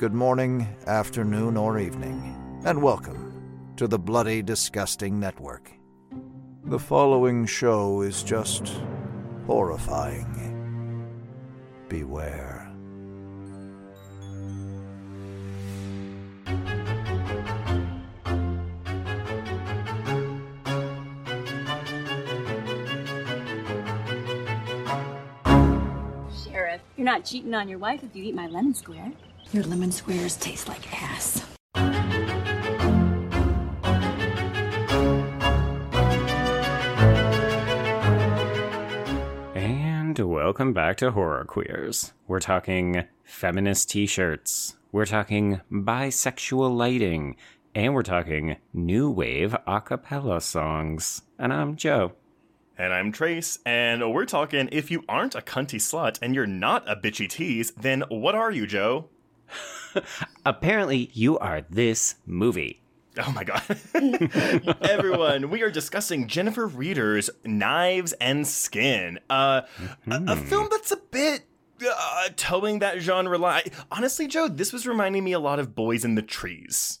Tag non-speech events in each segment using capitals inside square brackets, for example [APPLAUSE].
good morning, afternoon, or evening, and welcome to the Bloody Disgusting Network. The following show is just horrifying. Beware. Sheriff, you're not cheating on your wife if you eat my lemon square. Your lemon squares taste like ass. And welcome back to Horror Queers. We're talking feminist t shirts, we're talking bisexual lighting, and we're talking new wave a cappella songs. And I'm Joe. And I'm Trace, and we're talking if you aren't a cunty slut and you're not a bitchy tease, then what are you, Joe? [LAUGHS] Apparently, you are this movie. Oh my god. [LAUGHS] Everyone, we are discussing Jennifer Reeder's Knives and Skin. Uh, a, a film that's a bit uh, toeing that genre line. Honestly, Joe, this was reminding me a lot of Boys in the Trees.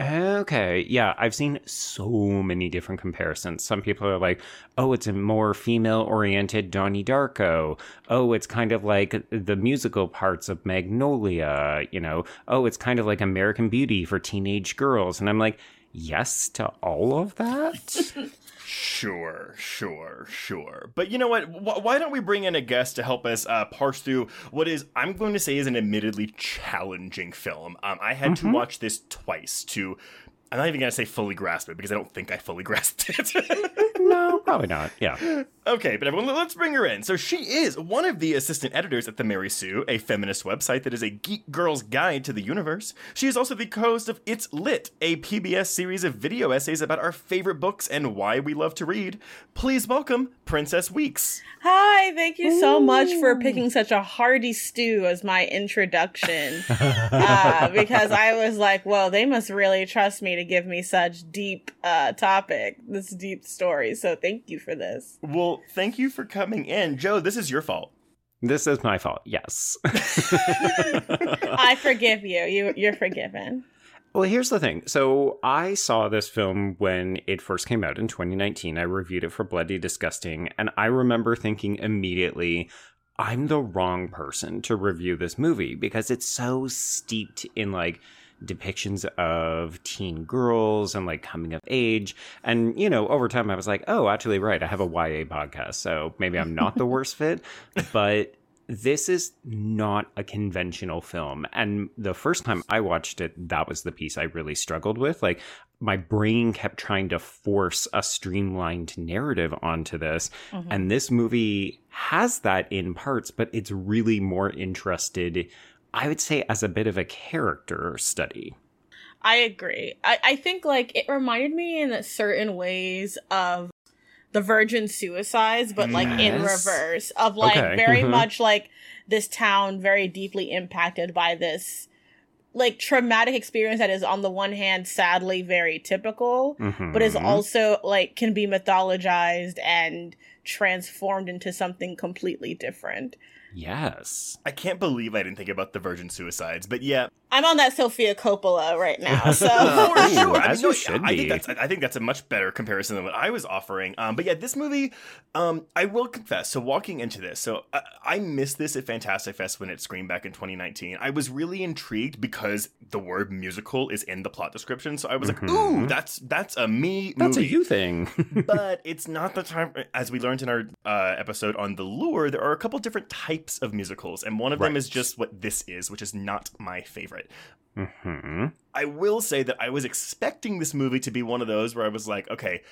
Okay, yeah, I've seen so many different comparisons. Some people are like, oh, it's a more female oriented Donnie Darko. Oh, it's kind of like the musical parts of Magnolia. You know, oh, it's kind of like American Beauty for teenage girls. And I'm like, yes to all of that? [LAUGHS] Sure, sure, sure. But you know what? Wh- why don't we bring in a guest to help us uh, parse through what is, I'm going to say, is an admittedly challenging film. Um, I had to watch this twice to. I'm not even going to say fully grasp it because I don't think I fully [LAUGHS] grasped it. [LAUGHS] no, probably not. Yeah. Okay, but everyone, let's bring her in. So she is one of the assistant editors at the Mary Sue, a feminist website that is a geek girl's guide to the universe. She is also the co-host of It's Lit, a PBS series of video essays about our favorite books and why we love to read. Please welcome Princess Weekes. Hi, thank you so much for picking such a hearty stew as my introduction. [LAUGHS] uh, because I was like, well, they must really trust me to give me such deep uh, topic, this deep story. So thank you for this. Well, thank you for coming in. Joe, this is your fault. This is my fault. Yes. [LAUGHS] I [LAUGHS] forgive you. You you're forgiven. Well, here's the thing. So, I saw this film when it first came out in 2019. I reviewed it for Bloody Disgusting, and I remember thinking immediately, I'm the wrong person to review this movie because it's so steeped in like depictions of teen girls and like coming of age. And, you know, over time I was like, oh, actually, right, I have a YA podcast, so maybe I'm not the worst fit. [LAUGHS] But this is not a conventional film. And the first time I watched it, that was the piece I really struggled with. Like, my brain kept trying to force a streamlined narrative onto this. Mm-hmm. And this movie has that in parts, but it's really more interested, I would say, as a bit of a character study. I agree. I, I think like it reminded me in certain ways of the virgin suicides, but like in reverse of like Okay. very Mhm. much like this town very deeply impacted by this like traumatic experience that is on the one hand sadly very typical, but is Mhm. also like can be mythologized and transformed into something completely different. Yes. I can't believe I didn't think about the virgin suicides, but yeah, I'm on that Sofia Coppola right now, so [LAUGHS] for [LAUGHS] sure. I, mean, no, you should I think that's I think that's a much better comparison than what I was offering. Um, but yeah, this movie, um, I will confess. So walking into this, so I, I missed this at Fantastic Fest when it screened back in 2019. I was really intrigued because the word musical is in the plot description. So I was like, ooh, that's that's a me Mm-hmm. That's movie. a you thing. [LAUGHS] but it's not the time as we learned in our uh, episode on the lure there are a couple different types of musicals and one of them is just what this is which is not my favorite hmm I will say that I was expecting this movie to be one of those where I was like, okay,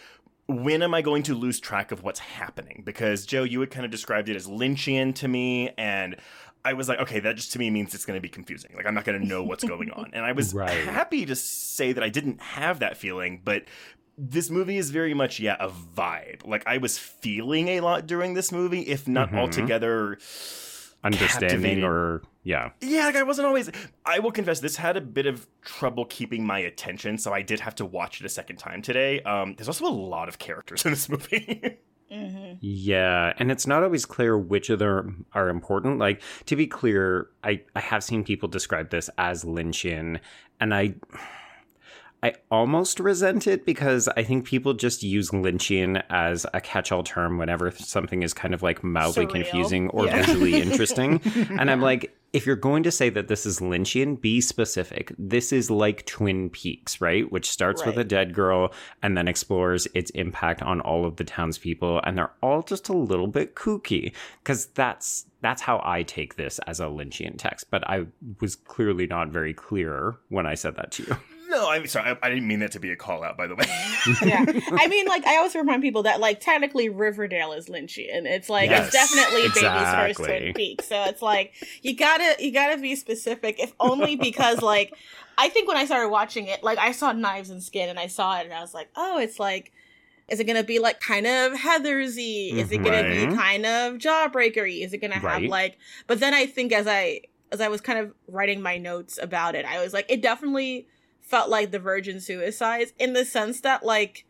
when am I going to lose track of what's happening? Because Joe, you had kind of described it as Lynchian to me, and I was like, okay, that just to me means it's going to be confusing. Like I'm not going to know what's going on, and I was [LAUGHS] Right. happy to say that I didn't have that feeling, but. This movie is very much, yeah, a vibe. Like I was feeling a lot during this movie, if not Mhm. altogether Understanding or yeah. yeah, like I wasn't always. I will confess, this had a bit of trouble keeping my attention, so I did have to watch it a second time today. Um, there's also a lot of characters in this [LAUGHS] movie. Mm-hmm. Yeah, and it's not always clear which of them are important. Like to be clear, I I have seen people describe this as Lynchian, and I I almost resent it because I think people just use Lynchian as a catch-all term whenever something is kind of like mildly Surreal. confusing or Yeah. visually [LAUGHS] interesting. and I'm like, if you're going to say that this is Lynchian, be specific. This is like Twin Peaks, right? Which starts with a dead girl and then explores its impact on all of the townspeople, and they're all just a little bit kooky. Because that's that's how I take this as a Lynchian text. But I was clearly not very clear when I said that to you. No, I'm sorry. I, I didn't mean that to be a call out, by the way. [LAUGHS] yeah. I mean, like, I always remind people that, like, technically Riverdale is Lynchian. It's like, Yes, it's definitely baby's first exactly. Twin Peaks. So it's like, you gotta, you gotta be specific, if only because, like, I think when I started watching it, like, I saw Knives and Skin and I saw it and I was like, oh, it's like, is it gonna be like kind of Heathersy? Is it gonna mm-hmm. Right. be kind of jawbreakery? Is it gonna have Right. like? But then I think as I as I was kind of writing my notes about it, I was like, it definitely felt like the Virgin Suicides in the sense that like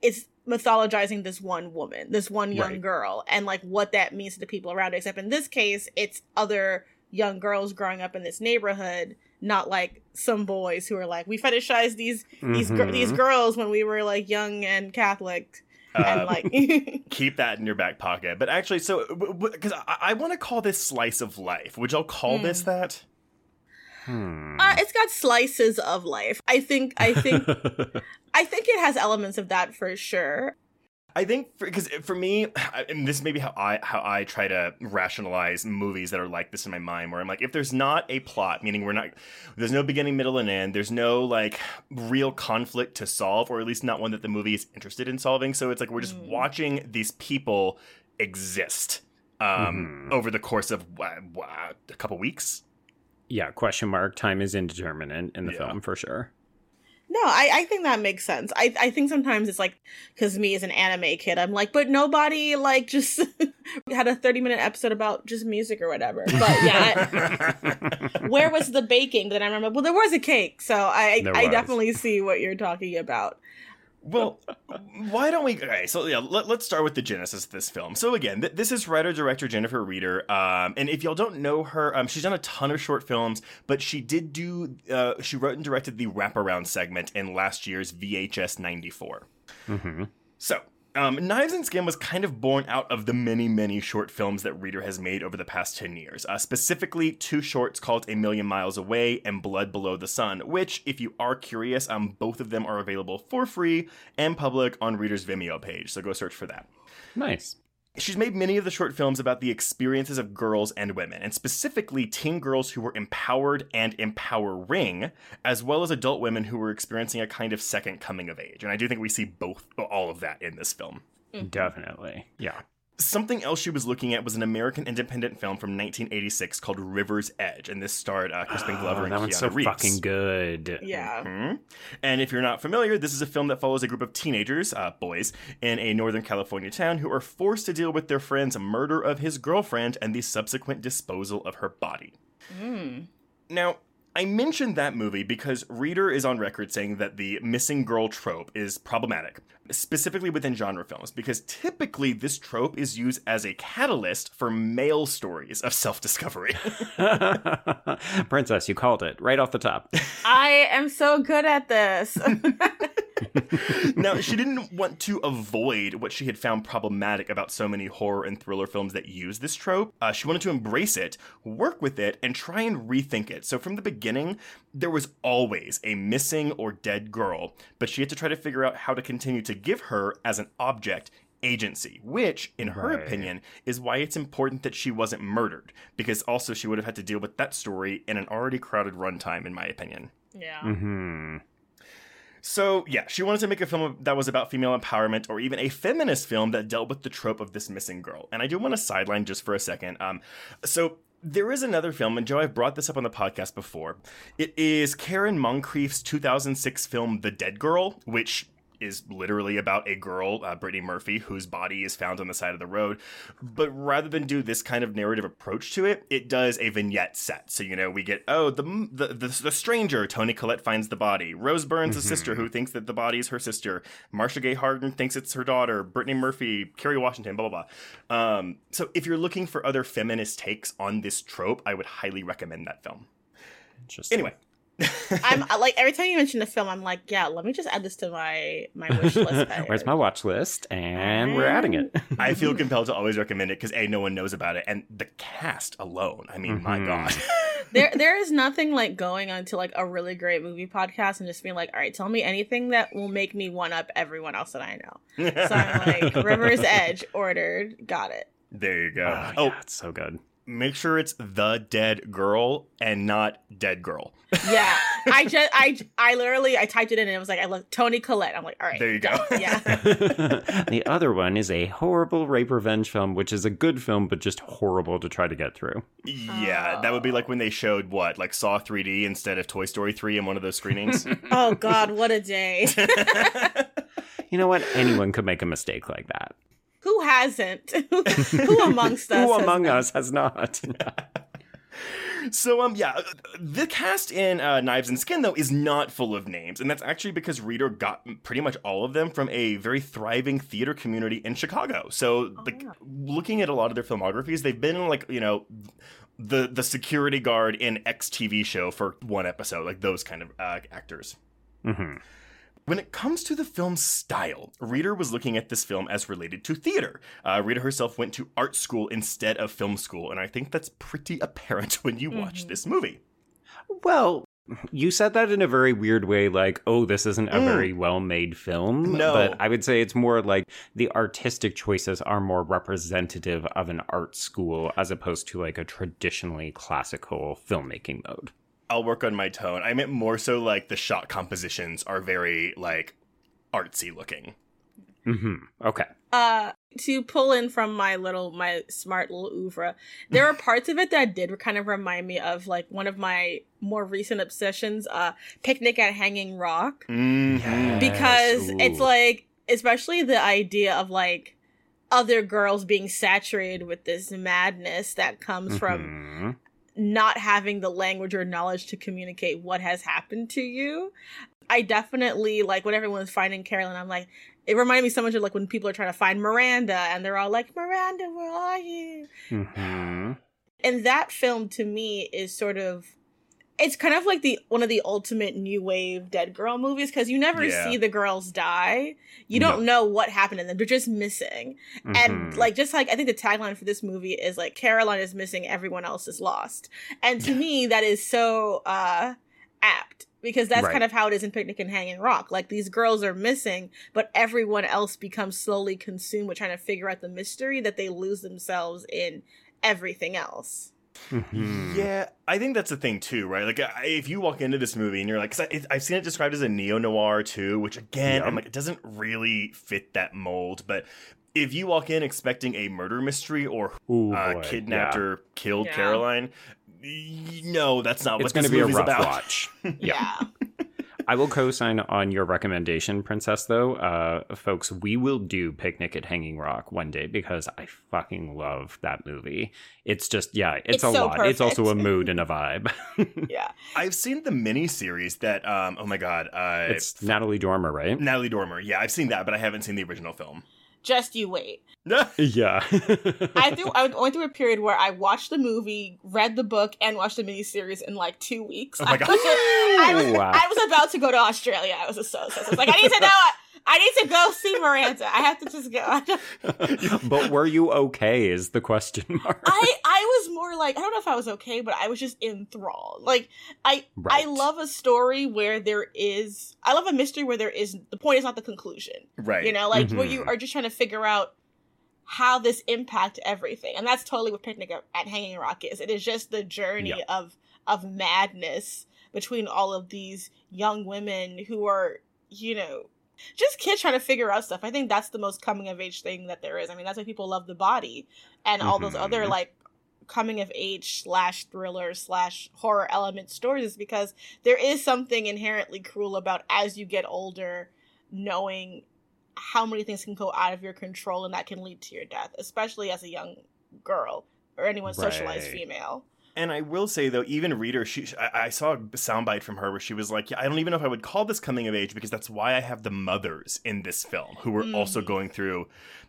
it's mythologizing this one woman, this one young Right. girl, and like what that means to the people around her. Except in this case, it's other young girls growing up in this neighborhood, not like some boys who are like we fetishize these these gir- Mhm. these girls when we were like young and Catholic and Uh, like [LAUGHS] [LAUGHS] keep that in your back pocket. But actually, so because I, I want to call this slice of life, would y'all call Hmm. this that? Hmm. uh, it's got slices of life. I think I think [LAUGHS] I think it has elements of that for sure. I think because for, me, and this may be how I how I try to rationalize movies that are like this in my mind, where I'm like, if there's not a plot, meaning we're not, there's no beginning, middle, and end. There's no like real conflict to solve, or at least not one that the movie is interested in solving. So it's like we're just Mm. watching these people exist um, Mhm. over the course of wha- wha- a couple weeks. Yeah, question mark. Time is indeterminate in the Yeah. film for sure. No, I, I think that makes sense. I, I think sometimes it's like because me as an anime kid, I'm like, but nobody like just [LAUGHS] had a 30 minute episode about just music or whatever. But yeah, I- [LAUGHS] where was the baking? Then I remember, well, there was a cake, so I There I was. definitely see what you're talking about. Well, [LAUGHS] why don't we? Okay, so yeah, let, us start with the genesis of this film. So again, th- this is writer director Jennifer Reeder, um, and if y'all don't know her, um, she's done a ton of short films, but she did do. Uh, she wrote and directed the wraparound segment in last year's VHS '94. hmm So. Um, Knives and Skin was kind of born out of the many, many short films that Reeder has made over the past 10 years. Uh, specifically, two shorts called A Million Miles Away and Blood Below the Sun, which, if you are curious, um, both of them are available for free and public on Reeder's Vimeo page, so go search for that. Nice. She's made many of the short films about the experiences of girls and women, and specifically teen girls who were empowered and empowering, as well as adult women who were experiencing a kind of second coming of age. And I do think we see both, all of that in this film. Definitely. Yeah. Something else she was looking at was an American independent film from 1986 called River's Edge, and this starred uh, Crispin Glover Oh, and that Keanu one's so Reeves. fucking good. Yeah. Mhm. And if you're not familiar, this is a film that follows a group of teenagers, uh, boys, in a Northern California town who are forced to deal with their friend's murder of his girlfriend and the subsequent disposal of her body. Mm. Now, I mentioned that movie because Reeder is on record saying that the missing girl trope is problematic, specifically within genre films, because typically this trope is used as a catalyst for male stories of self discovery. [LAUGHS] [LAUGHS] Princess, you called it right off the top. I am so good at this. [LAUGHS] now, she didn't want to avoid what she had found problematic about so many horror and thriller films that use this trope. Uh, she wanted to embrace it, work with it, and try and rethink it. So, from the beginning, there was always a missing or dead girl, but she had to try to figure out how to continue to give her, as an object, agency, which, in her Right. opinion, is why it's important that she wasn't murdered, because also she would have had to deal with that story in an already crowded runtime, in my opinion. yeah. hmm So, yeah, she wanted to make a film that was about female empowerment or even a feminist film that dealt with the trope of this missing girl. And I do want to sideline just for a second. Um, so, there is another film, and Joe, I've brought this up on the podcast before. It is Karen Moncrieff's 2006 film, The Dead Girl, which is literally about a girl, uh, Brittany Murphy, whose body is found on the side of the road. But rather than do this kind of narrative approach to it, it does a vignette set. So you know, we get oh the the the, the stranger, Toni Collette finds the body. Rose Byrne's a sister who thinks that the body is her sister. Marcia Gay Harden thinks it's her daughter. Brittany Murphy, Kerry Washington, blah blah blah. Um, so if you're looking for other feminist takes on this trope, I would highly recommend that film. Anyway. [LAUGHS] I'm like every time you mention the film, I'm like, yeah, let me just add this to my my wish list. [LAUGHS] Where's my watch list? And we're adding it. I feel compelled to always recommend it because a no one knows about it, and the cast alone. I mean, my Mhm. god. [LAUGHS] there there is nothing like going onto like a really great movie podcast and just being like, all right, tell me anything that will make me one up everyone else that I know. So I'm like, River's Edge ordered, got it. there you go. Oh, oh, yeah, it's so good. Make sure it's the dead girl and not dead girl. Yeah, [LAUGHS] I just I I literally I typed it in and it was like I looked Toni Collette. I'm like, all right, There you go. Yeah. [LAUGHS] [LAUGHS] the other one is a horrible rape revenge film, which is a good film, but just horrible to try to get through. Yeah, that would be like when they showed what, like Saw 3D instead of Toy Story 3 in one of those screenings. Oh God, what a day. You know what? Anyone could make a mistake like that. Who hasn't? [LAUGHS] Who amongst [LAUGHS] us? Who has among not? us has not? [LAUGHS] so, um, yeah, the cast in uh, Knives and Skin though is not full of names, and that's actually because Reeder got pretty much all of them from a very thriving theater community in Chicago. So, like, looking at a lot of their filmographies, they've been like, you know. The, the security guard in X TV show for one episode, like those kind of uh, actors. hmm When it comes to the film's style, Reeder was looking at this film as related to theater. Uh, Reeder herself went to art school instead of film school, and I think that's pretty apparent [LAUGHS] when you watch this movie. Well, you said that in a very weird way, like, oh, this isn't a Mm. very well made film. No. But I would say it's more like the artistic choices are more representative of an art school as opposed to like a traditionally classical filmmaking mode. I'll work on my tone. I meant more so like the shot compositions are very like artsy looking. Mm-hmm. Okay. uh to pull in from my little my smart little oeuvre there are parts of it that did kind of remind me of like one of my more recent obsessions uh picnic at hanging rock Mhm. because Yes, it's like especially the idea of like other girls being saturated with this madness that comes from Mhm. Not having the language or knowledge to communicate what has happened to you. I definitely like when everyone's finding Carolyn, I'm like, it reminded me so much of like when people are trying to find Miranda and they're all like, Miranda, where are you? Mhm. And that film to me is sort of it's kind of like the one of the ultimate new wave dead girl movies because you never Yeah. see the girls die. You don't know what happened to them. They're just missing. And Mhm. like just like I think the tagline for this movie is like Caroline is missing, everyone else is lost. And to me that is so uh apt because that's Right. kind of how it is in Picnic and Hanging Rock. Like these girls are missing, but everyone else becomes slowly consumed with trying to figure out the mystery that they lose themselves in everything else. Mhm. Yeah, I think that's the thing too, right? Like, I- if you walk into this movie and you're like, because I've seen it described as a neo noir too, which again, Yeah. I'm like, it doesn't really fit that mold. But if you walk in expecting a murder mystery or Ooh, uh, kidnapped yeah. or killed Yeah. Caroline, y- no, that's not It's what going to this be a movie's rough about. watch. [LAUGHS] Yeah. I will co-sign on your recommendation, Princess. Though, uh, folks, we will do Picnic at Hanging Rock one day because I fucking love that movie. It's just, yeah, it's, It's a so lot. It's also a [LAUGHS] mood and a vibe. [LAUGHS] yeah. I've seen the miniseries that, um, oh my god, uh, it's Natalie Dormer, right? Natalie Dormer. Yeah, I've seen that, but I haven't seen the original film. Just you wait. [LAUGHS] Yeah. I do. I went through a period where I watched the movie, read the book, and watched the miniseries in like two weeks. Oh my I God. was, I was, Wow. I was about to go to Australia. I was just so obsessed. I was like, I need to know. I need to go see Miranda. I have to just go. [LAUGHS] [LAUGHS] but were you okay? Is the question [LAUGHS] mark? I I was more like I don't know if I was okay, but I was just enthralled. Like I I love a story where there is I love a mystery where there is the point is not the conclusion. right. You know, like where you mm-hmm. are just trying to figure out how this impact everything, and that's totally what Picnic at, at Hanging Rock is. It is just the journey Yeah. of of madness between all of these young women who are, you know, just kids trying to figure out stuff. I think that's the most coming of age thing that there is. I mean, that's why people love the body and all those other Mhm. like coming of age slash thriller slash horror element stories is because there is something inherently cruel about as you get older knowing how many things can go out of your control and that can lead to your death, especially as a young girl or anyone socialized Right. female. And I will say though, even Reeder, she I, I saw a soundbite from her where she was like, "Yeah, I don't even know if I would call this coming of age because that's why I have the mothers in this film who were also Mhm. going through.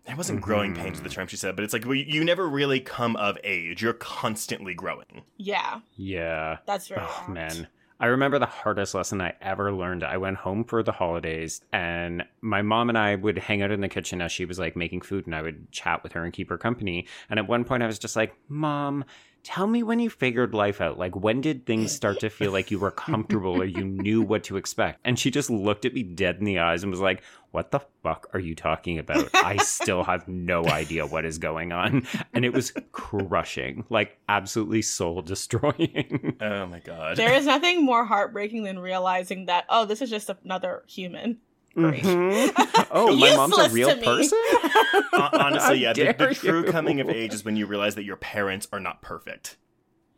It wasn't growing pains at the term she said, but it's like well, you never really come of age. You're constantly growing. Yeah, Yeah. that's right. Oh, man. I remember the hardest lesson I ever learned. I went home for the holidays and my mom and I would hang out in the kitchen as she was like making food and I would chat with her and keep her company. And at one point I was just like, Mom, tell me when you figured life out. Like, when did things start to feel like you were [LAUGHS] comfortable or you knew what to expect? And she just looked at me dead in the eyes and was like, What the fuck are you talking about? I still have no [LAUGHS] idea what is going on. And it was crushing, like, absolutely soul destroying. Oh my god. There is nothing more heartbreaking than realizing that oh, this is just another human. Great. Mhm. [LAUGHS] Oh, my mom's a real person? [LAUGHS] Hon- Honestly, yeah. The, the true you. coming of age is when you realize that your parents are not perfect.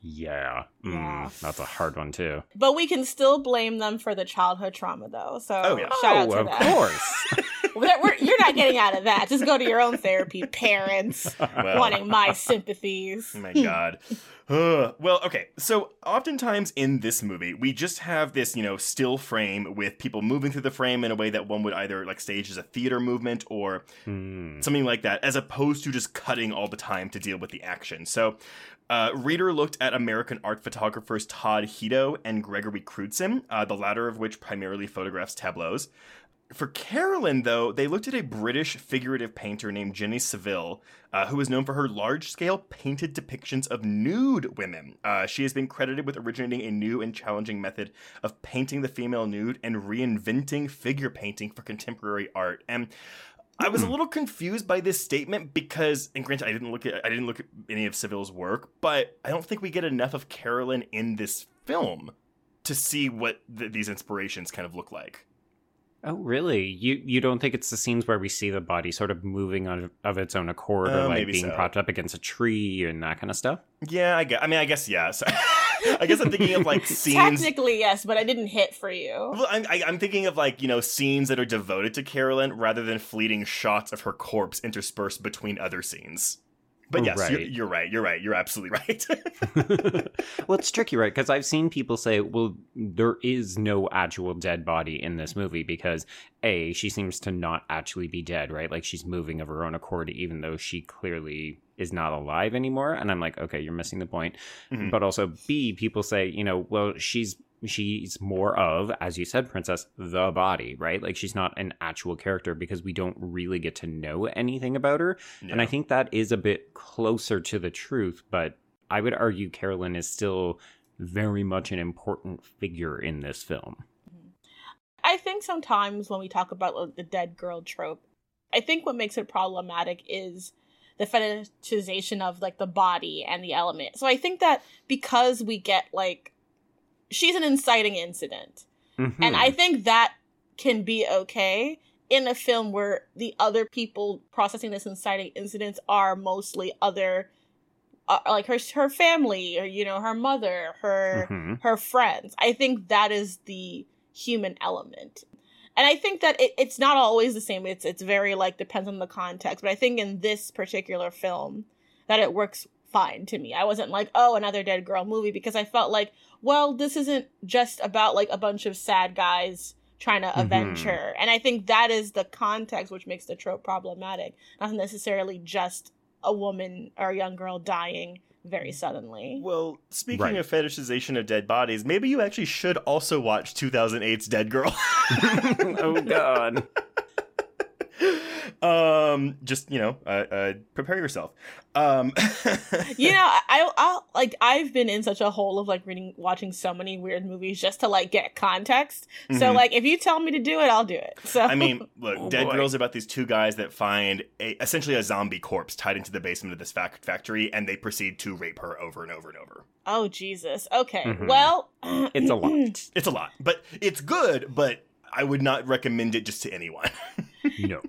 Yeah. Mm, That's a hard one, too. But we can still blame them for the childhood trauma, though. So Oh, yeah. shout out oh, to of them. course. [LAUGHS] We're- we're- you're not getting out of that. Just go to your own therapy, parents. Well, wanting my [LAUGHS] sympathies. Oh my god. [LAUGHS] Ugh. well, okay. So oftentimes in this movie, we just have this, you know, still frame with people moving through the frame in a way that one would either like stage as a theater movement or Hmm. something like that, as opposed to just cutting all the time to deal with the action. So, uh, Reeder looked at American art photographers Todd Hido and Gregory Crewdson, uh, the latter of which primarily photographs tableaus. For Carolyn, though, they looked at a British figurative painter named Jenny Saville, uh, who is known for her large scale painted depictions of nude women. Uh, she has been credited with originating a new and challenging method of painting the female nude and reinventing figure painting for contemporary art. And I was a little confused by this statement because, and granted, I didn't look at I didn't look at any of Saville's work, but I don't think we get enough of Carolyn in this film to see what th- these inspirations kind of look like. Oh, really? You you don't think it's the scenes where we see the body sort of moving on of its own accord, Uh, or like being so. propped up against a tree and that kind of stuff? Yeah, I guess. I mean, I guess yes. [LAUGHS] I guess I'm thinking of like [LAUGHS] scenes. Technically, yes, but I didn't hit for you. Well, I'm, I, I'm thinking of like you know scenes that are devoted to Carolyn rather than fleeting shots of her corpse interspersed between other scenes. But yes, You're, Right. you're right. You're right. You're absolutely right. [LAUGHS] [LAUGHS] well, it's tricky, right? Because I've seen people say, well, there is no actual dead body in this movie because A, she seems to not actually be dead, right? Like she's moving of her own accord, even though she clearly is not alive anymore. And I'm like, okay, you're missing the point. Mhm. But also, B, people say, you know, well, she's. She's more of, as you said, Princess, the body, right? Like she's not an actual character because we don't really get to know anything about her. And I think that is a bit closer to the truth, but I would argue Carolyn is still very much an important figure in this film. Mm-hmm. I think sometimes when we talk about like, the dead girl trope, I think what makes it problematic is the fetishization of like the body and the element. So I think that because we get like she's an inciting incident, and Hmm. I think that can be okay in a film where the other people processing this inciting incidents are mostly other uh, like her her family or you know her mother her Mhm. her friends. I think that is the human element. And i think that it, it's not always the same. It's it's very like depends on the context. But i think in this particular film that it works fine to me i wasn't like oh another dead girl movie because i felt like well this isn't just about like a bunch of sad guys trying to avenge Mhm. her and i think that is the context which makes the trope problematic not necessarily just a woman or a young girl dying very suddenly Well, speaking Right. of fetishization of dead bodies, maybe you actually should also watch 2008's Dead Girl. [LAUGHS] oh god. [LAUGHS] um, just you know, uh, uh, prepare yourself. Um, [LAUGHS] you know, I, I'll like I've been in such a hole of like reading, watching so many weird movies just to like get context. So Mhm. like, if you tell me to do it, I'll do it. So I mean, [LAUGHS] look, Oh, Dead boy. Girl's about these two guys that find a, essentially a zombie corpse tied into the basement of this fac- factory, and they proceed to rape her over and over and over. oh Jesus. Okay, Mhm. well, [CLEARS THROAT] It's a lot. [CLEARS THROAT] It's a lot, but it's good. But I would not recommend it just to anyone. [LAUGHS] No.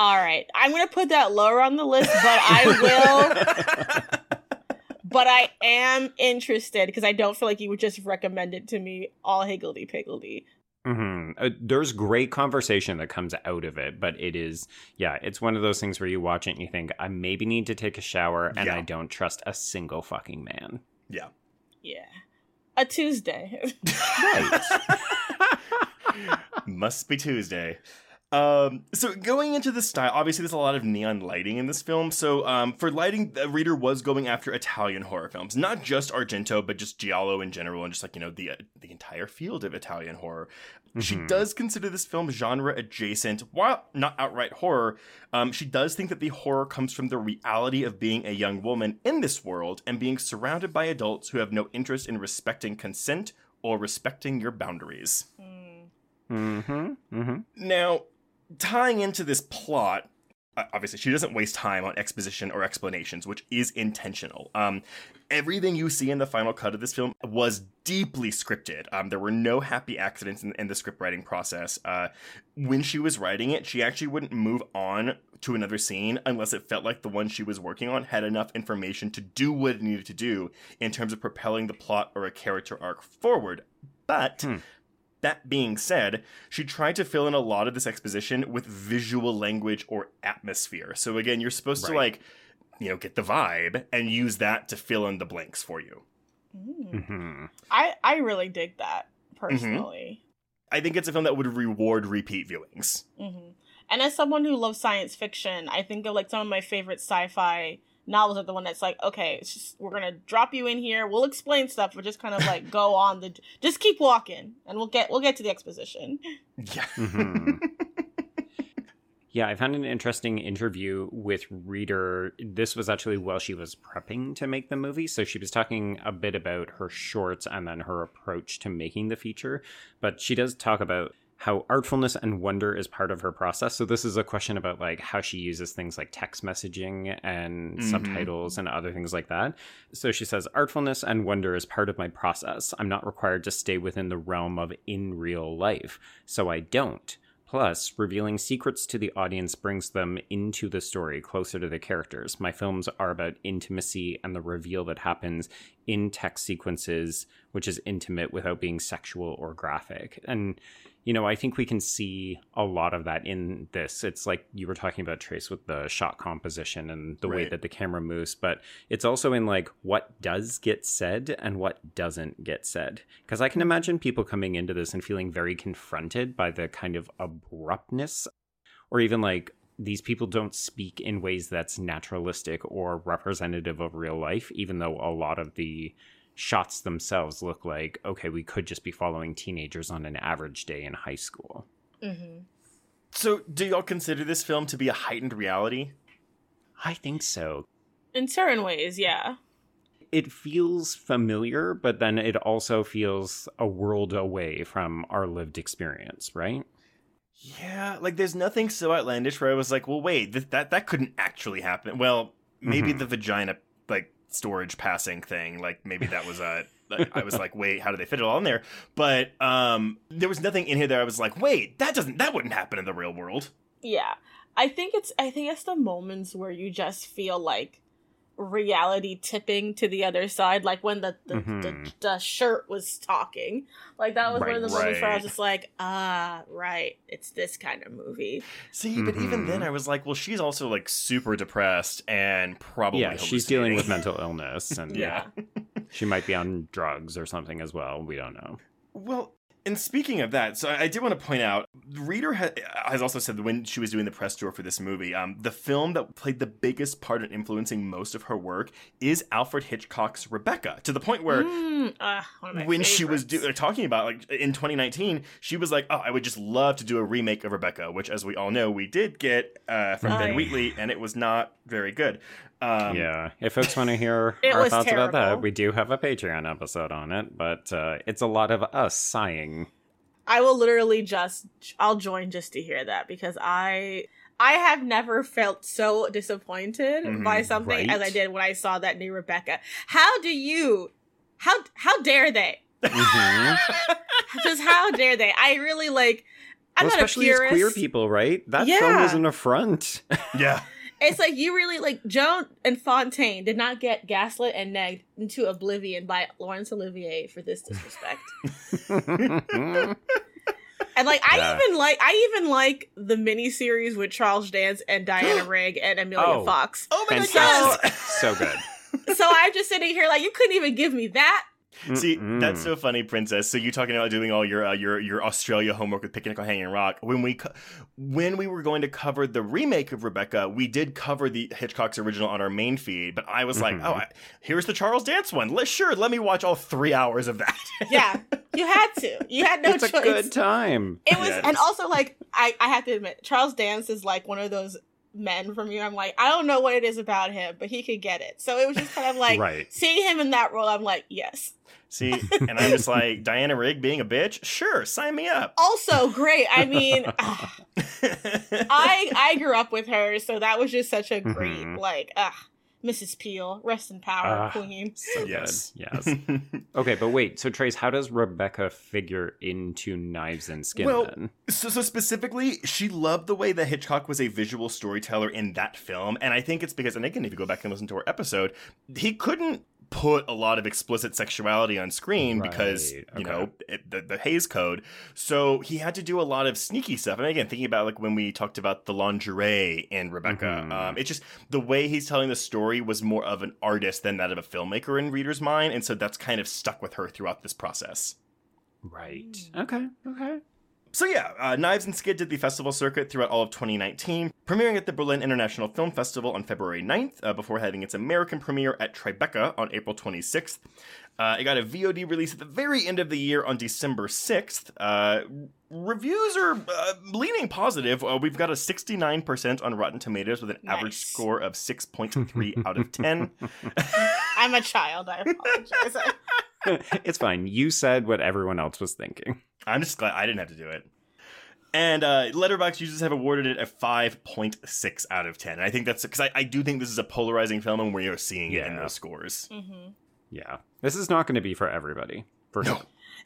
All right, I'm gonna put that lower on the list, but I will. [LAUGHS] but I am interested because I don't feel like you would just recommend it to me all higgledy piggledy. hmm Uh, there's great conversation that comes out of it, but it is, yeah, it's one of those things where you watch it and you think, I maybe need to take a shower, and Yeah. I don't trust a single fucking man. Yeah. Yeah. A Tuesday. [LAUGHS] Right. [LAUGHS] Must be Tuesday. Um, so going into the style, obviously there's a lot of neon lighting in this film. So um, for lighting, the Reeder was going after Italian horror films, not just Argento, but just Giallo in general, and just like you know the uh, the entire field of Italian horror. She Mhm. does consider this film genre adjacent, while not outright horror. Um, she does think that the horror comes from the reality of being a young woman in this world and being surrounded by adults who have no interest in respecting consent or respecting your boundaries. Mm. mm-hmm. Mm-hmm. Now, tying into this plot, obviously she doesn't waste time on exposition or explanations, which is intentional. Um, everything you see in the final cut of this film was deeply scripted. Um, there were no happy accidents in, in the script writing process. Uh, when she was writing it, she actually wouldn't move on to another scene unless it felt like the one she was working on had enough information to do what it needed to do in terms of propelling the plot or a character arc forward. But Hmm. That being said, she tried to fill in a lot of this exposition with visual language or atmosphere. So again, you're supposed to like, you know, get the vibe and use that to fill in the blanks for you. Mm. Mm-hmm. I I really dig that personally. I think it's a film that would reward repeat viewings. hmm And as someone who loves science fiction, I think of like some of my favorite sci-fi novels are the one that's like, okay, it's just we're gonna drop you in here, we'll explain stuff, but just kind of like go on the, just keep walking, and we'll get we'll get to the exposition. Yeah. [LAUGHS] Mhm. Yeah, I found an interesting interview with Reeder. This was actually while she was prepping to make the movie. So she was talking a bit about her shorts and then her approach to making the feature. But she does talk about how artfulness and wonder is part of her process. So this is a question about like how she uses things like text messaging and Mhm. subtitles and other things like that. So she says artfulness and wonder is part of my process. I'm not required to stay within the realm of in real life, so I don't. Plus, revealing secrets to the audience brings them into the story, closer to the characters. My films are about intimacy and the reveal that happens in text sequences, which is intimate without being sexual or graphic. And, you know, I think we can see a lot of that in this. It's like you were talking about, Trace, with the shot composition and the way that the camera moves, but it's also in like what does get said and what doesn't get said. Because I can imagine people coming into this and feeling very confronted by the kind of abruptness, or even like these people don't speak in ways that's naturalistic or representative of real life, even though a lot of the shots themselves look like, okay, we could just be following teenagers on an average day in high school. Mm-hmm. So, do y'all consider this film to be a heightened reality? I think so. In certain ways, yeah. it feels familiar, but then it also feels a world away from our lived experience, right? Yeah, like there's nothing so outlandish where I was like, well, wait, th- that that couldn't actually happen. Well, maybe Mhm. the vagina like storage passing thing, like maybe that was [LAUGHS] a. I was like, wait, how do they fit it all in there? But um, there was nothing in here that I was like, wait, that doesn't, that wouldn't happen in the real world. Yeah. I think it's I think it's the moments where you just feel like reality tipping to the other side like when the the, the, Mhm. the shirt was talking like that was one of the Right, moments where i was just like ah right it's this kind of movie See, but even then, I was like, well, she's also like super depressed and probably yeah, she's dealing with mental illness, and [LAUGHS] Yeah. she might be on drugs or something as well. We don't know. Well, and speaking of that, so I did want to point out, Reeder has also said that when she was doing the press tour for this movie, um, the film that played the biggest part in influencing most of her work is Alfred Hitchcock's Rebecca, to the point where. Mm, my When she was do- uh, talking about like in 2019, she was like, "Oh, I would just love to do a remake of Rebecca," which, as we all know, we did get uh, from Oh, Ben yeah. Wheatley, and it was not very good. Um, yeah, if folks want to hear [LAUGHS] our was thoughts about that, we do have a Patreon episode on it, but uh, it's a lot of us sighing. i will literally just i'll join just to hear that because i i have never felt so disappointed Mhm, by something as i did when i saw that new rebecca how do you how how dare they Mhm. [LAUGHS] just how dare they i really like i'm Well, not a especially purist as queer people, right? That film Yeah. is an affront. yeah. [LAUGHS] It's like you really like Joan and Fontaine did not get gaslit and negged into oblivion by Laurence Olivier for this disrespect. [LAUGHS] And like I Yeah. even like I even like the miniseries with Charles Dance and Diana [GASPS] Rigg and Emilia Oh. Fox. Oh my god, Fantastic. yes! so good. [LAUGHS] So I'm just sitting here like you couldn't even give me that. See, Mm-mm. that's so funny, Princess. So you talking about doing all your uh, your your Australia homework with Picnic on Hanging Rock. When we co- when we were going to cover the remake of Rebecca, we did cover the Hitchcock's original on our main feed. But I was like, Mhm. oh, I, here's the Charles Dance one. Let sure, let me watch all three hours of that. [LAUGHS] Yeah, you had to. You had no choice. it's choice. a good time. It was, Yeah, it and also like I, I have to admit, Charles Dance is like one of those men from you. I'm like, I don't know what it is about him, but he could get it. So it was just kind of like [LAUGHS] Right. seeing him in that role. I'm like, yes. See, [LAUGHS] and I'm just like Diana Rigg being a bitch. Sure, sign me up. Also great. I mean, [LAUGHS] ah, I I grew up with her, so that was just such a great Mhm. like, ah, Mrs. Peel, rest in power, Ah. queen. So yes. good. Yes. [LAUGHS] Okay, but wait. So Trace, how does Rebecca figure into Knives and Skin Well, then? So, so specifically, she loved the way that Hitchcock was a visual storyteller in that film, and I think it's because, and again, if you go back and listen to our episode, he couldn't put a lot of explicit sexuality on screen because you okay. know it, the, the Hays Code. So he had to do a lot of sneaky stuff. And again, thinking about like when we talked about the lingerie in Rebecca, Mhm. um, it's just the way he's telling the story was more of an artist than that of a filmmaker in Reeder's mind, and so that's kind of stuck with her throughout this process. Right. Okay. Okay. So yeah, uh, Knives and Skin did the festival circuit throughout all of 2019, premiering at the Berlin International Film Festival on February 9th, uh, before having its American premiere at Tribeca on April 26th. Uh, it got a VOD release at the very end of the year on December 6th. Uh, reviews are uh, leaning positive. Uh, we've got a 69% on Rotten Tomatoes with an average score of 6.3 [LAUGHS] out of 10. I'm a child. I apologize. [LAUGHS] [LAUGHS] it's fine. You said what everyone else was thinking. I'm just glad I didn't have to do it. And uh, Letterboxd users have awarded it a 5.6 out of 10. And I think that's because I, I do think this is a polarizing film, and we are seeing it in Yeah. those scores. hmm Yeah. This is not going to be for everybody. For No. sure.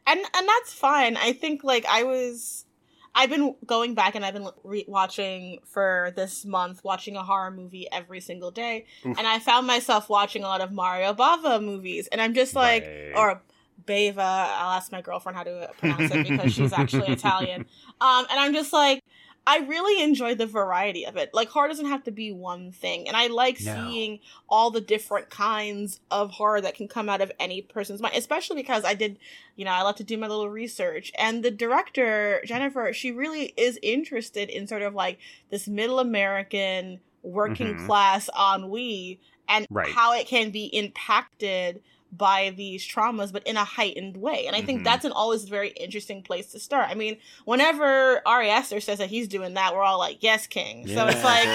and and that's fine. I think like I was, I've been going back and I've been re- watching for this month, watching a horror movie every single day, Oof. and I found myself watching a lot of Mario Bava movies, and I'm just like, Right. or Bava. I'll ask my girlfriend how to pronounce it because she's actually Italian. Um, and I'm just like. I really enjoy the variety of it. Like horror doesn't have to be one thing, and I like No. seeing all the different kinds of horror that can come out of any person's mind. Especially because I did you know, I love to do my little research. And the director, Jennifer, she really is interested in sort of like this middle American working Mhm. class ennui and Right. how it can be impacted by these traumas, but in a heightened way. And I think Mhm. that's an always very interesting place to start. I mean, whenever Ari Aster says that he's doing that, we're all like, yes, King. So it's like,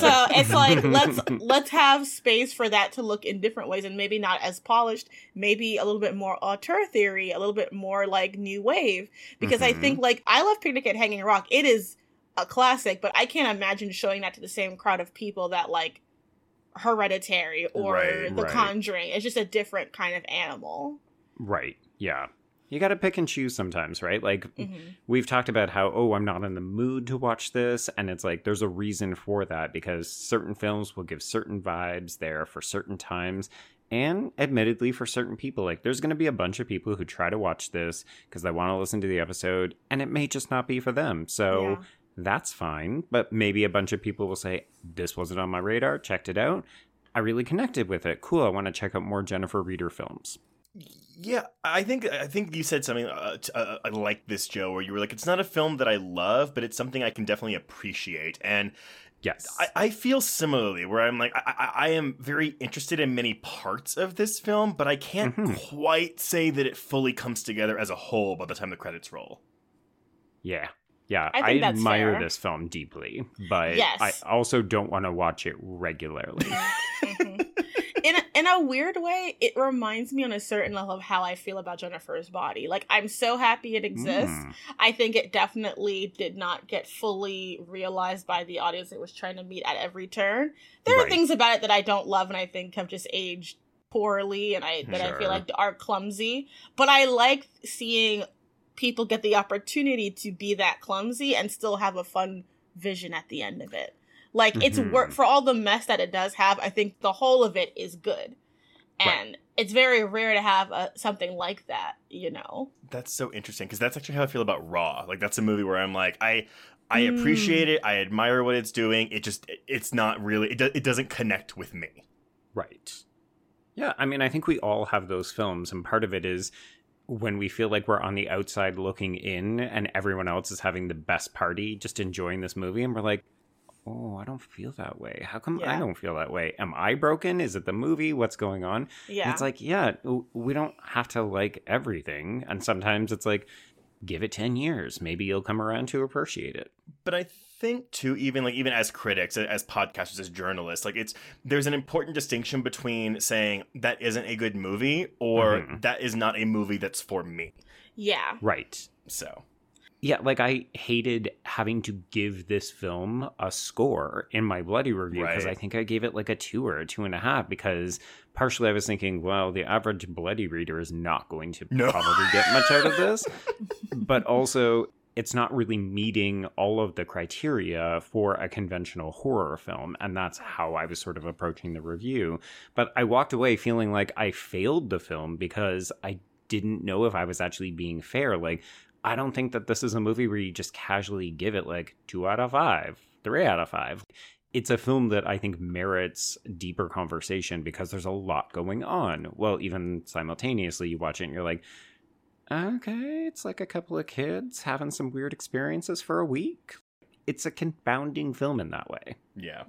so it's like [LAUGHS] let's let's have space for that to look in different ways and maybe not as polished maybe a little bit more auteur theory a little bit more like new wave because i Mhm. think like i love picnic at hanging rock it is a classic but i can't imagine showing that to the same crowd of people that like hereditary or Right, the right. conjuring it's just a different kind of animal Right. Yeah. You got to pick and choose sometimes, right? Like Mhm. we've talked about how oh, I'm not in the mood to watch this and it's like there's a reason for that because certain films will give certain vibes there for certain times and admittedly for certain people like there's going to be a bunch of people who try to watch this because they want to listen to the episode and it may just not be for them. So Yeah. That's fine, but maybe a bunch of people will say this wasn't on my radar, checked it out. I really connected with it. Cool. I want to check out more Jennifer Reeder films. Yeah, I think I think you said something uh, t- uh, uh, like this, Joe, where you were like, "It's not a film that I love, but it's something I can definitely appreciate." And Yes. I, I feel similarly, where I'm like, I, I, am very interested in many parts of this film, but I can't Mhm. quite say that it fully comes together as a whole by the time the credits roll. Yeah. Yeah, I I, admire fair. this film deeply, but Yes. I also don't want to watch it regularly. [LAUGHS] Mhm. in a, in a weird way, it reminds me on a certain level of how I feel about Jennifer's body. Like I'm so happy it exists. Mm. I think it definitely did not get fully realized by the audience it was trying to meet at every turn. There are things about it that I don't love and I think have just aged poorly and I that I feel like are clumsy. But I like seeing people get the opportunity to be that clumsy and still have a fun vision at the end of it. Like it's Mhm. work for all the mess that it does have. I think the whole of it is good. and it's very rare to have a, something like that. You know. That's so interesting because that's actually how I feel about Raw. Like that's a movie where I'm like I. I Mm. appreciate it. I admire what it's doing. It just, it's not really, it, do, it doesn't connect with me. Right. Yeah, I mean, I think we all have those films, and part of it is when we feel like we're on the outside looking in and everyone else is having the best party, just enjoying this movie, and we're like, oh, I don't feel that way. How come I don't feel that way? Am I broken? Is it the movie? What's going on? And Yeah. it's like, yeah, we don't have to like everything. And sometimes it's like, give it 10 years. Maybe you'll come around to appreciate it. but I think too, even like even as critics, as podcasters, as journalists, like it's there's an important distinction between saying that isn't a good movie or Mhm. that is not a movie that's for me. yeah. Right. So Yeah, like I hated having to give this film a score in my bloody review because Right. I think I gave it like a two or a two and a half because partially I was thinking, well, the average bloody reader is not going to No. probably get much out of this. [LAUGHS] but also it's not really meeting all of the criteria for a conventional horror film and that's how I was sort of approaching the review. But I walked away feeling like I failed the film because I didn't know if I was actually being fair. Like I don't think that this is a movie where you just casually give it like two out of five, three out of five. It's a film that I think merits deeper conversation because there's a lot going on. Well, even simultaneously, you watch it and you're like, okay, it's like a couple of kids having some weird experiences for a week. It's a confounding film in that way. yeah,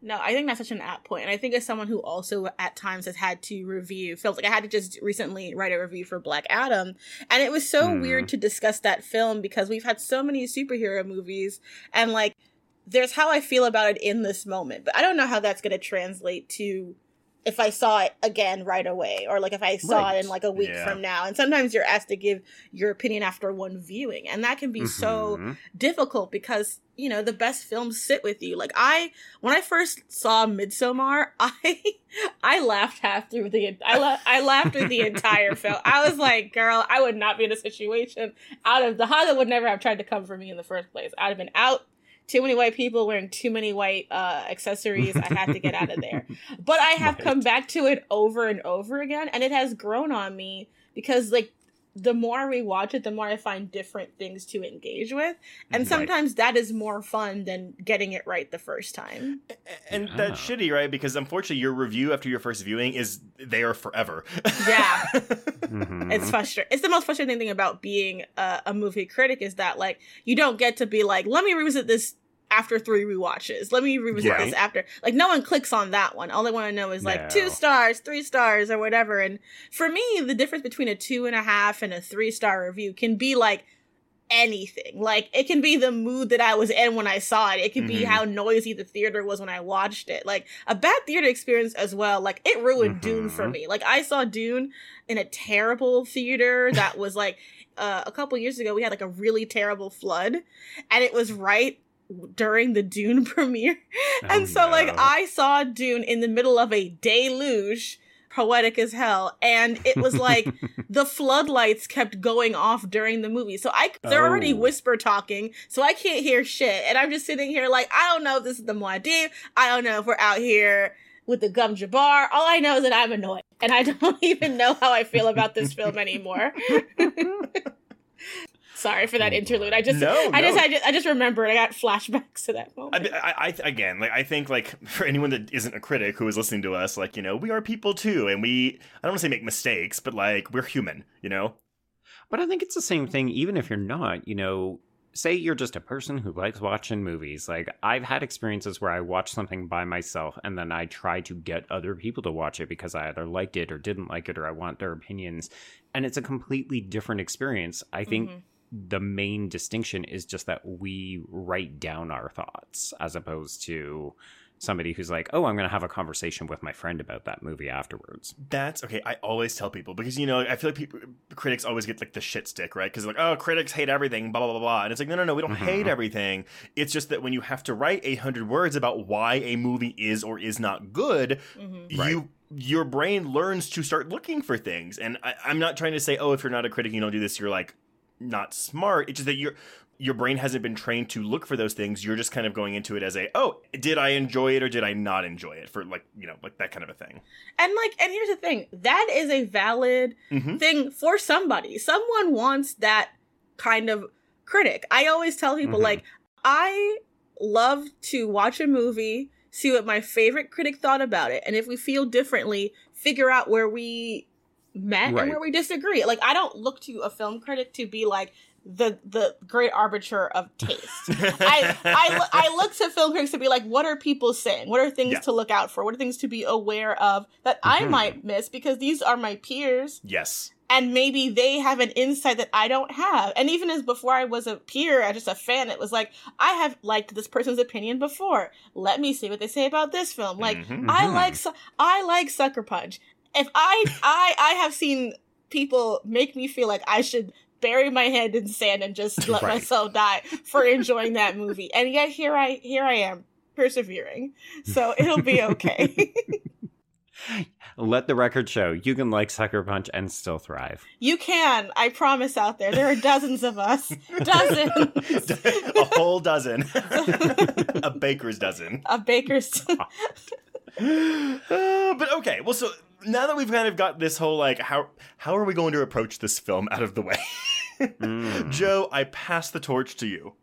No, I think that's such an apt point. And I think as someone who also at times has had to review films, like I had to just recently write a review for Black Adam. And it was so Hmm. weird to discuss that film because we've had so many superhero movies and like there's how I feel about it in this moment. But I don't know how that's gonna translate to if I saw it again right away or like if I saw Right. it in like a week Yeah. from now. And sometimes you're asked to give your opinion after one viewing. And that can be so Mhm. difficult because you know the best films sit with you like i when i first saw midsommar [LAUGHS] i i laughed half through the i, la- I laughed through the entire [LAUGHS] film i was like girl i would not be in a situation out of the Hårga would never have tried to come for me in the first place i'd have been out too many white people wearing too many white uh, accessories i had to get out of there [LAUGHS] but i have Right. come back to it over and over again and it has grown on me because like the more we watch it the more i find different things to engage with and Right. sometimes that is more fun than getting it right the first time. and Yeah. that's shitty, right? Because unfortunately, your review after your first viewing is there forever. Yeah. [LAUGHS] Mhm. It's frustrating. It's the most frustrating thing about being a, a movie critic is that like you don't get to be like, let me revisit this after three rewatches. Let me revisit Right. this after. Like no one clicks on that one. All they want to know is like No. two stars, three stars, or whatever. And for me, the difference between a two and a half and a three star review can be like anything. Like it can be the mood that I was in when I saw it. It could be Mhm. how noisy the theater was when I watched it. Like a bad theater experience as well. Like it ruined Dune for me. Like I saw Dune in a terrible theater that was like uh, a couple years ago we had like a really terrible flood and it was right during the Dune [LAUGHS] premiere. Oh, and Oh, so like. I saw Dune in the middle of a deluge poetic as hell and it was like [LAUGHS] the floodlights kept going off during the movie so i they're already Oh. whisper talking so i can't hear shit and i'm just sitting here like i don't know if this is the Muad'Dib. i don't know if we're out here with the gom jabbar all i know is that i'm annoyed and i [LAUGHS] don't even know how i feel about this film anymore sorry for that interlude i just No, i just i just i just remembered i got flashbacks to that moment I, I again, like I think, like [LAUGHS] for anyone that isn't a critic who is listening to us, like you know, we are people too, and we I don't want to say make mistakes, but like we're human, you know. But I think it's the same thing, even if you're not, you know, say you're just a person who likes watching movies. Like, I've had experiences where I watch something by myself and then I try to get other people to watch it because I either liked it or didn't like it or I want their opinions. And it's a completely different experience. I think Mhm. The main distinction is just that we write down our thoughts as opposed to somebody who's like, oh, I'm going to have a conversation with my friend about that movie afterwards. That's okay. I always tell people because you know I feel like people, critics always get like the shit stick, right? Because like, oh, critics hate everything, blah blah blah blah, and it's like, no, no, no, we don't Mhm. hate everything. It's just that when you have to write eight hundred words about why a movie is or is not good, Mhm. Right. you your brain learns to start looking for things. And I, I'm not trying to say, oh, if you're not a critic, you don't do this, you're like not smart. It's just that your your brain hasn't been trained to look for those things. You're just kind of going into it as a, oh, did I enjoy it or did I not enjoy it? For like, you know, like that kind of a thing. And like, and here's the thing that is a valid Mhm. thing for somebody. Someone wants that kind of critic. I always tell people, Mhm. like, I love to watch a movie, see what my favorite critic thought about it, and if we feel differently, figure out where we met Right. and where we disagree. Like, I don't look to a film critic to be like, the the great arbiter of taste. [LAUGHS] I I, I look to film critics to be like, what are people saying? What are things Yeah. to look out for? What are things to be aware of that I Mhm. might miss because these are my peers yes. and maybe they have an insight that I don't have. And even as before I was a peer, I just a fan, it was like, I have liked this person's opinion before. Let me see what they say about this film. Like Mhm. I Mhm. like Su- I like Sucker Punch. If I I I have seen people make me feel like I should bury my head in sand and just let Right. myself die for enjoying that movie. And yet here I here I am persevering. So it'll be okay. Let the record show you can like Sucker Punch and still thrive. you can. I promise out there. There are dozens of us. Dozens. [LAUGHS] a whole dozen. [LAUGHS] a baker's dozen. A bakers. [LAUGHS] Uh, but okay, well, so now that we've kind of got this whole like how how are we going to approach this film out of the way, Mm. [LAUGHS] Joe, I pass the torch to you.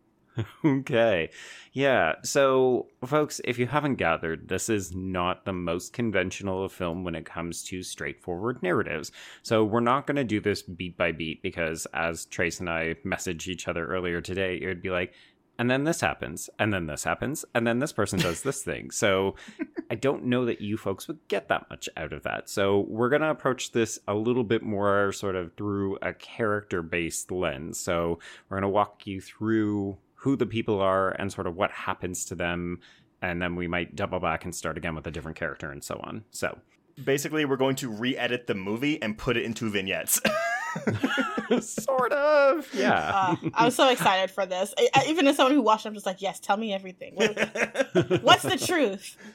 Okay. Yeah. So, folks, if you haven't gathered, this is not the most conventional of film when it comes to straightforward narratives. So, we're not going to do this beat by beat because, as Trace and I messaged each other earlier today, it would be like, and then this happens, and then this happens, and then this person does this thing. So, [LAUGHS] I don't know that you folks would get that much out of that. So, we're going to approach this a little bit more sort of through a character based lens. So, we're going to walk you through who the people are and sort of what happens to them. And then we might double back and start again with a different character and so on. So, Basically, we're going to re-edit the movie and put it into vignettes. [LAUGHS] [LAUGHS] sort of. Yeah. Uh, I'm so excited for this. I, I- even as someone who watched, it, I'm just like, yes, tell me everything. What- what's the truth? [LAUGHS]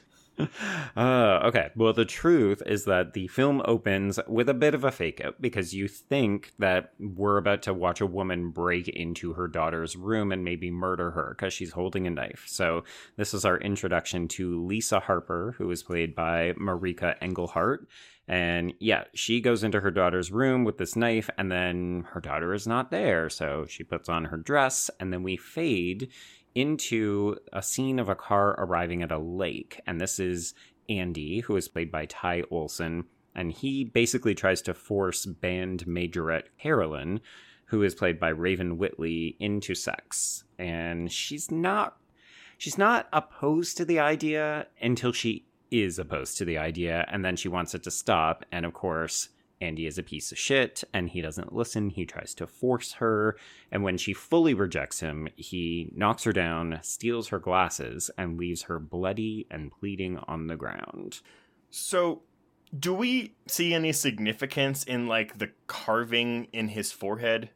Uh, okay. Well, the truth is that the film opens with a bit of a fake out because you think that we're about to watch a woman break into her daughter's room and maybe murder her because she's holding a knife. So, this is our introduction to Lisa Harper, who is played by Marika Engelhardt. And yeah, she goes into her daughter's room with this knife, and then her daughter is not there. So she puts on her dress, and then we fade into a scene of a car arriving at a lake. And this is Andy, who is played by Ty Olson. And he basically tries to force band majorette Carolyn, who is played by Raven Whitley, into sex. And she's not she's not opposed to the idea until she is opposed to the idea and then she wants it to stop and of course Andy is a piece of shit and he doesn't listen. He tries to force her. And when she fully rejects him, he knocks her down, steals her glasses, and leaves her bloody and bleeding on the ground. so, do we see any significance in like the carving in his forehead?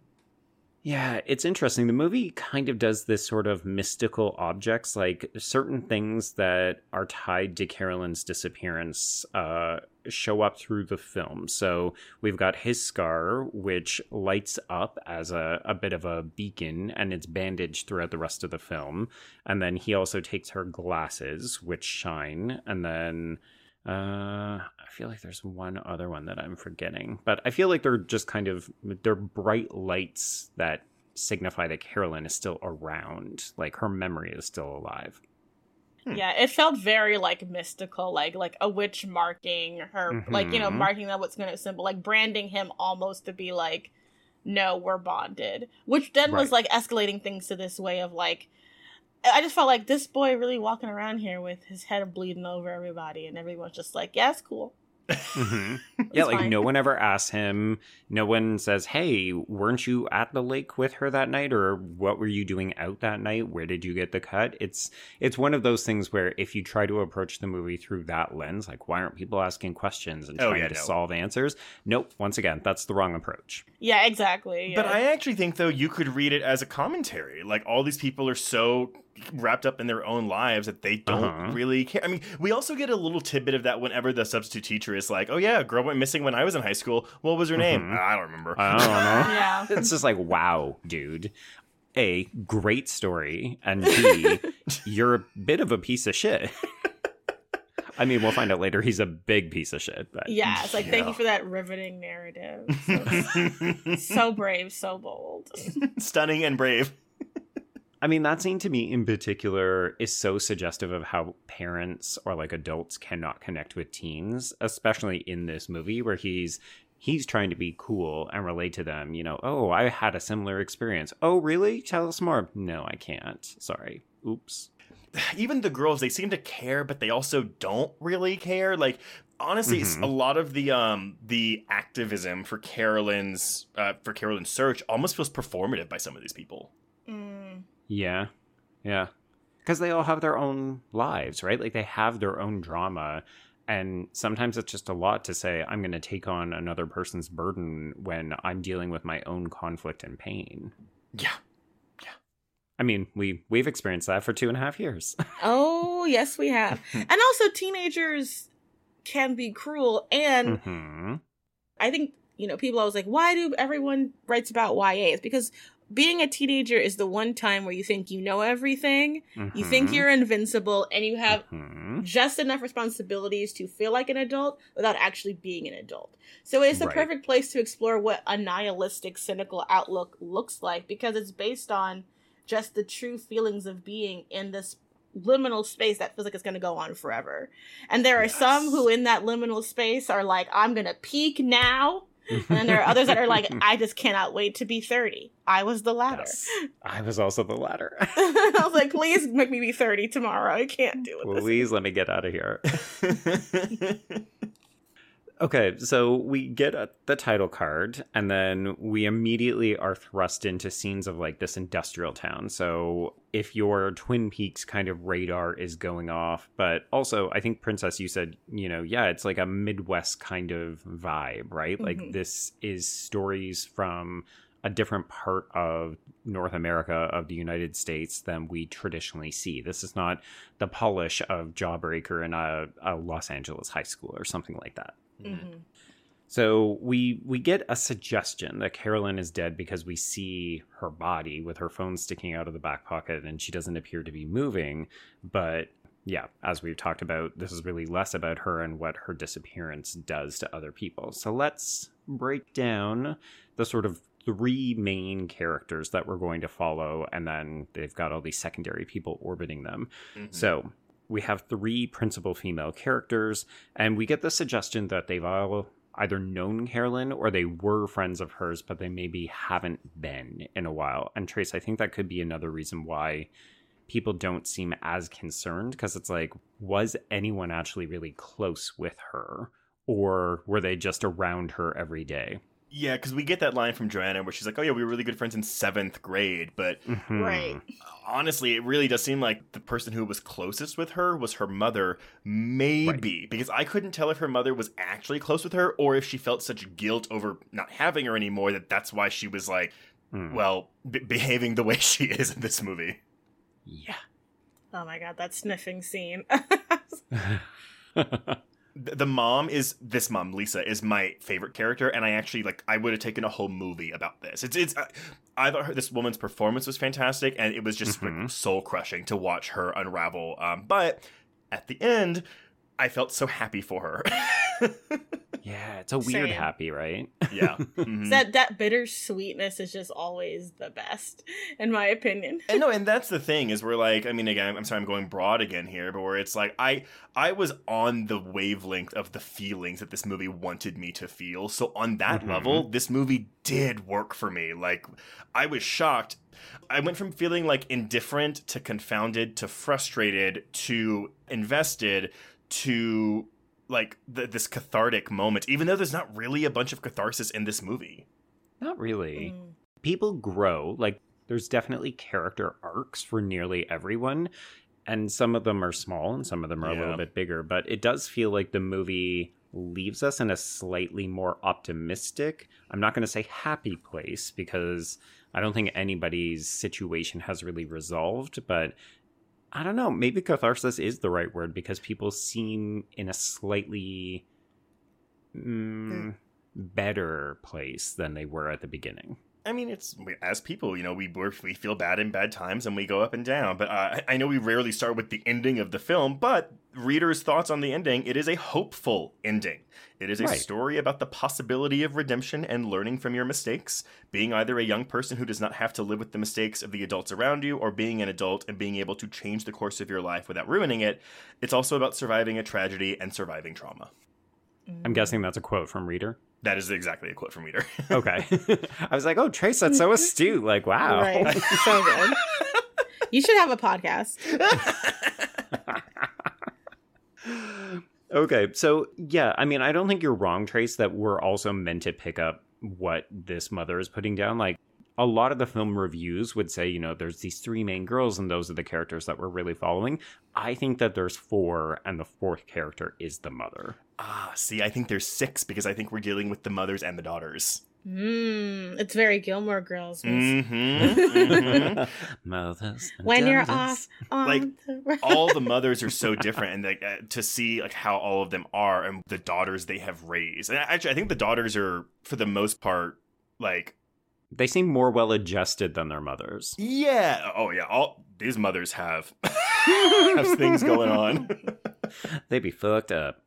Yeah, it's interesting. The movie kind of does this sort of mystical objects, like certain things that are tied to Carolyn's disappearance uh, show up through the film. So we've got his scar, which lights up as a, a bit of a beacon, and it's bandaged throughout the rest of the film. And then he also takes her glasses, which shine, and then. Uh, feel like there's one other one that I'm forgetting, but I feel like they're just kind of they're bright lights that signify that Carolyn is still around, like her memory is still alive. Hmm. Yeah, it felt very like mystical, like like a witch marking her, like you know, Mhm. marking that what's going to symbol, like branding him almost to be like, no, we're bonded. Which then was like escalating things to this way of like, I just felt like this boy really walking around here with his head bleeding over everybody, and everyone's just like, yeah, it's cool. [LAUGHS] Mhm. yeah, like fine. no one ever asks him. No one says, "Hey, weren't you at the lake with her that night, or what were you doing out that night? Where did you get the cut?" It's it's one of those things where if you try to approach the movie through that lens, like why aren't people asking questions and Oh, trying yeah, to no. solve answers? Nope. Once again, that's the wrong approach. Yeah, exactly. But. I actually think though you could read it as a commentary. Like all these people are so wrapped up in their own lives that they don't Uh-huh. really care. I mean, we also get a little tidbit of that whenever the substitute teacher is like, "Oh yeah, a girl went missing when I was in high school. What was her name? Mhm. I don't remember." I don't know. [LAUGHS] Yeah. [LAUGHS] it's just like, wow, dude. A, great story. And B, you're a bit of a piece of shit. [LAUGHS] I mean, we'll find out later he's a big piece of shit. But Yeah, it's like thank you for that riveting narrative. So, so brave, so bold. Stunning and brave. I mean, that scene to me in particular is so suggestive of how parents or like adults cannot connect with teens, especially in this movie where he's he's trying to be cool and relate to them. You know, oh, I had a similar experience. Oh, really? Tell us more. No, I can't. Sorry. Oops. [SIGHS] even the girls they seem to care but they also don't really care like honestly Mhm. a lot of the um the activism for carolyn's uh for carolyn's search almost feels performative by some of these people. Yeah. Yeah. Because they all have their own lives, right? Like they have their own drama. And sometimes it's just a lot to say, I'm going to take on another person's burden when I'm dealing with my own conflict and pain. yeah Yeah. I mean, we we've experienced that for two and a half years. [LAUGHS] Oh, yes, we have. [LAUGHS] and also, teenagers can be cruel. And hmm I think, you know, people always like, why do everyone writes about YA? It's because being a teenager is the one time where you think you know everything, you think you're invincible, and you have hmm just enough responsibilities to feel like an adult without actually being an adult. So it's the Right. perfect place to explore what a nihilistic, cynical outlook looks like because it's based on just the true feelings of being in this liminal space that feels like it's going to go on forever. And there are some who in that liminal space are like, I'm going to peak now. And then there are others that are like, I just cannot wait to be 30. I was the latter. Yes. I was also the latter. [LAUGHS] I was like, please make me be 30 tomorrow. I can't do it. Please let me get out of here. [LAUGHS] Okay, so we get a, the title card, and then we immediately are thrust into scenes of like this industrial town. So if your Twin Peaks kind of radar is going off, but also I think Princess, you said, you know, yeah, it's like a Midwest kind of vibe, right? Like Mhm. this is stories from a different part of North America of the United States than we traditionally see. This is not the polish of Jawbreaker in a, a Los Angeles high school or something like that. Mhm. So we we get a suggestion that Carolyn is dead because we see her body with her phone sticking out of the back pocket and she doesn't appear to be moving. But yeah, as we've talked about, this is really less about her and what her disappearance does to other people. So let's break down the sort of three main characters that we're going to follow, and then they've got all these secondary people orbiting them. Mhm. So we have three principal female characters, and we get the suggestion that they've all either known Carolyn or they were friends of hers, but they maybe haven't been in a while. And Trace, I think that could be another reason why people don't seem as concerned because it's like, was anyone actually really close with her? Or were they just around her every day? Yeah because we get that line from joanna where she's like oh yeah we were really good friends in seventh grade but Mhm. Right. honestly, it really does seem like the person who was closest with her was her mother, maybe, because I couldn't tell if her mother was actually close with her or if she felt such guilt over not having her anymore that that's why she was like, Hmm. well, b- behaving the way [LAUGHS] she is in this movie. Yeah. Oh my god, that sniffing scene. [LAUGHS] [LAUGHS] Th- The mom is this mom, Lisa, is my favorite character, and I actually like. I would have taken a whole movie about this. It's it's. I, I thought her, this woman's performance was fantastic, and it was just like Mhm. soul crushing to watch her unravel. Um, but at the end, I felt so happy for her. [LAUGHS] yeah, it's a weird Same. happy, right? [LAUGHS] yeah. [LAUGHS] Mhm. that that bitter sweetness is just always the best, in my opinion. and no, [LAUGHS] and that's the thing is we're like, I mean, again, I'm sorry, I'm going broad again here, but where it's like I I was on the wavelength of the feelings that this movie wanted me to feel. So on that Mhm. level, this movie did work for me. Like I was shocked. I went from feeling like indifferent to confounded to frustrated to invested to like th- this cathartic moment, even though there's not really a bunch of catharsis in this movie. Not really. Mm. people grow. Like, there's definitely character arcs for nearly everyone. And some of them are small and some of them are a little bit bigger. But it does feel like the movie leaves us in a slightly more optimistic, I'm not going to say happy place because I don't think anybody's situation has really resolved. But I don't know. Maybe catharsis is the right word because people seem in a slightly mm, better place than they were at the beginning. I mean, it's as people, you know, we we feel bad in bad times, and we go up and down. But uh, I know we rarely start with the ending of the film, but Reeder's thoughts on the ending. It is a hopeful ending. It is a Right. story about the possibility of redemption and learning from your mistakes. Being either a young person who does not have to live with the mistakes of the adults around you, or being an adult and being able to change the course of your life without ruining it. It's also about surviving a tragedy and surviving trauma. I'm guessing that's a quote from Reeder. That is exactly a quote from Reeder. Okay. [LAUGHS] I was like, oh, Trace, that's so astute. Like, wow. Right. [LAUGHS] so good. You should have a podcast. [LAUGHS] Okay, so yeah, I mean, I don't think you're wrong, Trace, that we're also meant to pick up what this mother is putting down. Like, a lot of the film reviews would say, you know, there's these three main girls, and those are the characters that we're really following. I think that there's four, and the fourth character is the mother. ah, see, I think there's six because I think we're dealing with the mothers and the daughters. Mm, it's very Gilmore Girls. miss. [LAUGHS] Mm-hmm. Mothers. and When you're off on Like, the [LAUGHS] all the mothers are so different, and like uh, to see like how all of them are and the daughters they have raised. And actually, I think the daughters are for the most part like They seem more well adjusted than their mothers. yeah, oh yeah, all these mothers have [LAUGHS] have things going on. [LAUGHS] [LAUGHS] They'd be fucked up.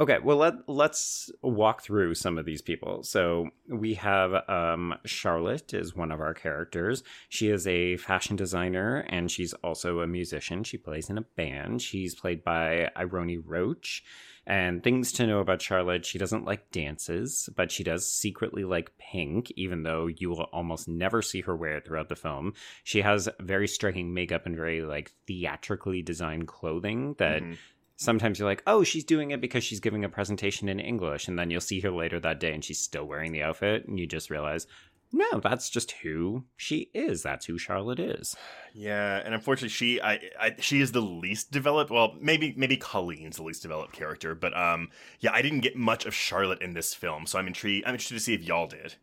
Okay, well let let's walk through some of these people. So we have um, Charlotte is one of our characters. She is a fashion designer and she's also a musician. She plays in a band. She's played by Ireon Roach. And things to know about Charlotte: she doesn't like dances, but she does secretly like pink, even though you will almost never see her wear it throughout the film. She has very striking makeup and very like theatrically designed clothing that Mhm. sometimes you're like, oh, she's doing it because she's giving a presentation in English. And then you'll see her later that day and she's still wearing the outfit. And you just realize, no, that's just who she is. That's who Charlotte is. Yeah, and unfortunately, she I, I she is the least developed. Well, maybe maybe Colleen's the least developed character, but um, yeah, I didn't get much of Charlotte in this film, so I'm intrigued. I'm interested to see if y'all did.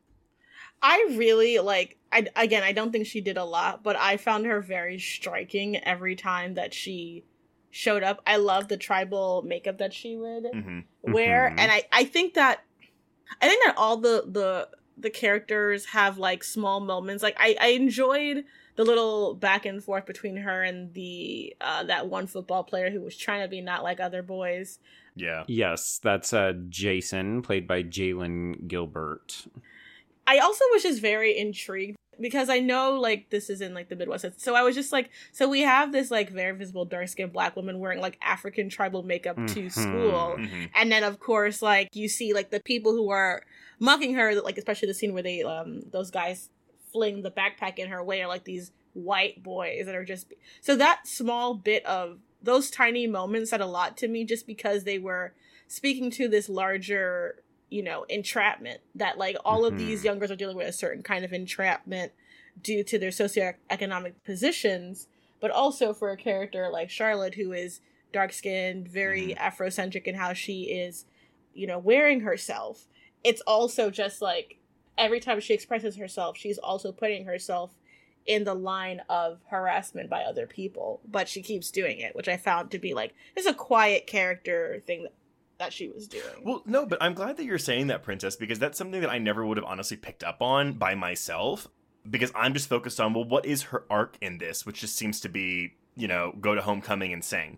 I really like. I again, I don't think she did a lot, but I found her very striking every time that she showed up. I love the tribal makeup that she would hmm wear, Mhm. and I I think that I think that all the the the characters have like small moments. Like I I enjoyed the little back and forth between her and the uh that one football player who was trying to be not like other boys. Yeah, Yes, that's uh, Jason, played by Jalen Gilbert. I also was just very intrigued because I know like this is in like the Midwest. So I was just like, so we have this like very visible dark skinned black woman wearing like African tribal makeup to Mhm. school. hmm And then of course like you see like the people who are mocking her, like especially the scene where they um those guys fling the backpack in her way are like these white boys that are just so that small bit of those tiny moments said a lot to me just because they were speaking to this larger you know entrapment that like all of these Mhm. young girls are dealing with a certain kind of entrapment due to their socioeconomic positions but also for a character like charlotte who is dark skinned very afrocentric in how she is you know wearing herself it's also just like every time she expresses herself she's also putting herself in the line of harassment by other people but she keeps doing it which i found to be like it's a quiet character thing that, that she was doing Well, no, but I'm glad that you're saying that, Princess, because that's something that I never would have honestly picked up on by myself. Because I'm just focused on, well, what is her arc in this, which just seems to be, you know, go to homecoming and sing.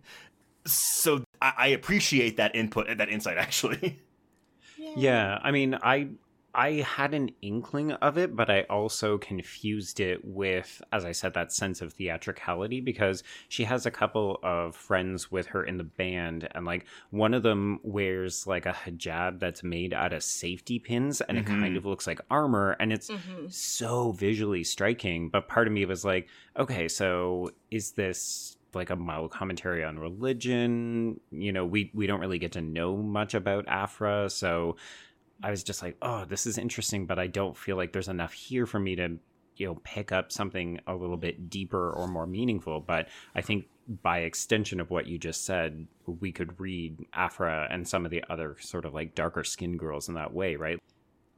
So I, I appreciate that input, that insight, [LAUGHS] actually. Yeah, I mean, I I had an inkling of it, but I also confused it with, as I said, that sense of theatricality because she has a couple of friends with her in the band, and like one of them wears like a hijab that's made out of safety pins, and it Mhm. kind of looks like armor, and it's Mhm. so visually striking. But part of me was like, okay, so is this like a mild commentary on religion? You know, we we don't really get to know much about Afra, so I was just like, oh, this is interesting, but I don't feel like there's enough here for me to you know pick up something a little bit deeper or more meaningful. But I think by extension of what you just said, we could read Afra and some of the other sort of like darker skinned girls in that way, right?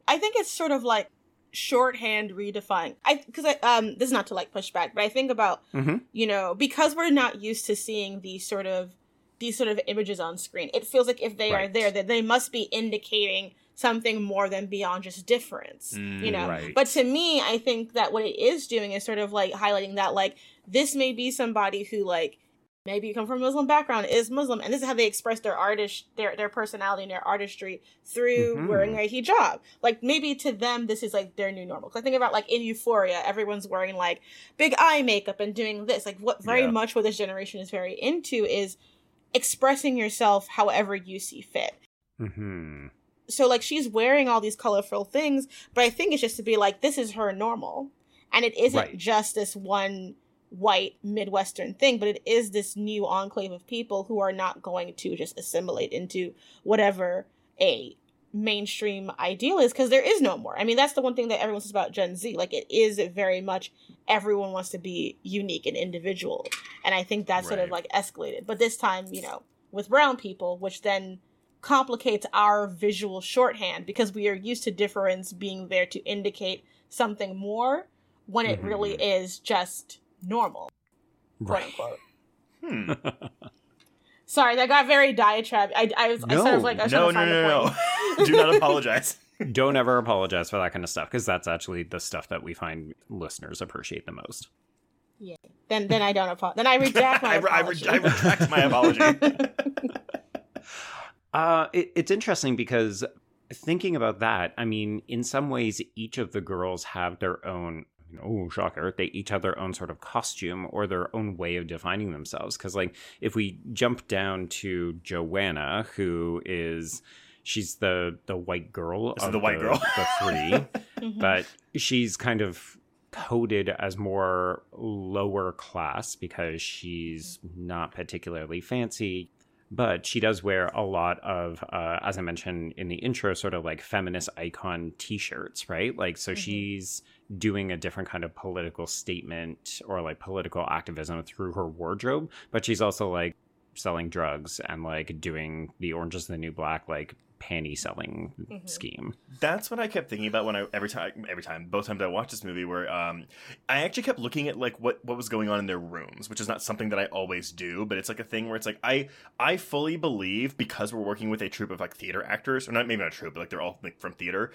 I think it's sort of like shorthand redefined. I because I um this is not to like push back, but I think about Mm-hmm. you know because we're not used to seeing these sort of these sort of images on screen. It feels like if they are there, that they must be indicating something more than beyond just difference. you know, right. but to me, I think that what it is doing is sort of like highlighting that like this may be somebody who like maybe you come from a Muslim background, is Muslim, and this is how they express their artist their their personality and their artistry through Mhm. wearing a hijab. Like maybe to them this is like their new normal. 'Cause I think about like in Euphoria, everyone's wearing like big eye makeup and doing this. Like what very Yeah. much what this generation is very into is expressing yourself however you see fit Mm-hmm. so like she's wearing all these colorful things but i think it's just to be like this is her normal and it isn't Right. just this one white midwestern thing but it is this new enclave of people who are not going to just assimilate into whatever a mainstream ideal is because there is no more. I mean that's the one thing that everyone says about gen z like it is very much everyone wants to be unique and individual and i think that's sort of like escalated. But this time you know with brown people which then complicates our visual shorthand because we are used to difference being there to indicate something more when it mm-hmm. really is just normal, quote unquote. Hmm. [LAUGHS] Sorry, that got very diatribe. I, I was I sort of like I was No, trying no, to find no, no. [LAUGHS] Do not apologize. [LAUGHS] Don't ever apologize for that kind of stuff because that's actually the stuff that we find listeners appreciate the most. Yeah. Then then I don't apologize. Then I reject my I, re- I, apology. re- I retract my apology. Uh, it, it's interesting because thinking about that, I mean, in some ways, each of the girls have their own. Oh, shocker! They each have their own sort of costume or their own way of defining themselves. Because, like, if we jump down to Joanna, who is she's the the white girl This of the white girl. the three, [LAUGHS] Mhm. but she's kind of coded as more lower class because she's not particularly fancy but she does wear a lot of uh, as i mentioned in the intro sort of like feminist icon t-shirts right like so Mhm. she's doing a different kind of political statement or like political activism through her wardrobe but she's also like selling drugs and like doing the orange is the new black like panty selling Mhm. scheme That's what I kept thinking about when I every time every time both times I watched this movie where um I actually kept looking at like what what was going on in their rooms, which is not something that I always do, but it's like a thing where it's like I I fully believe because we're working with a troupe of like theater actors, or not maybe not a troupe, but like they're all like from theater.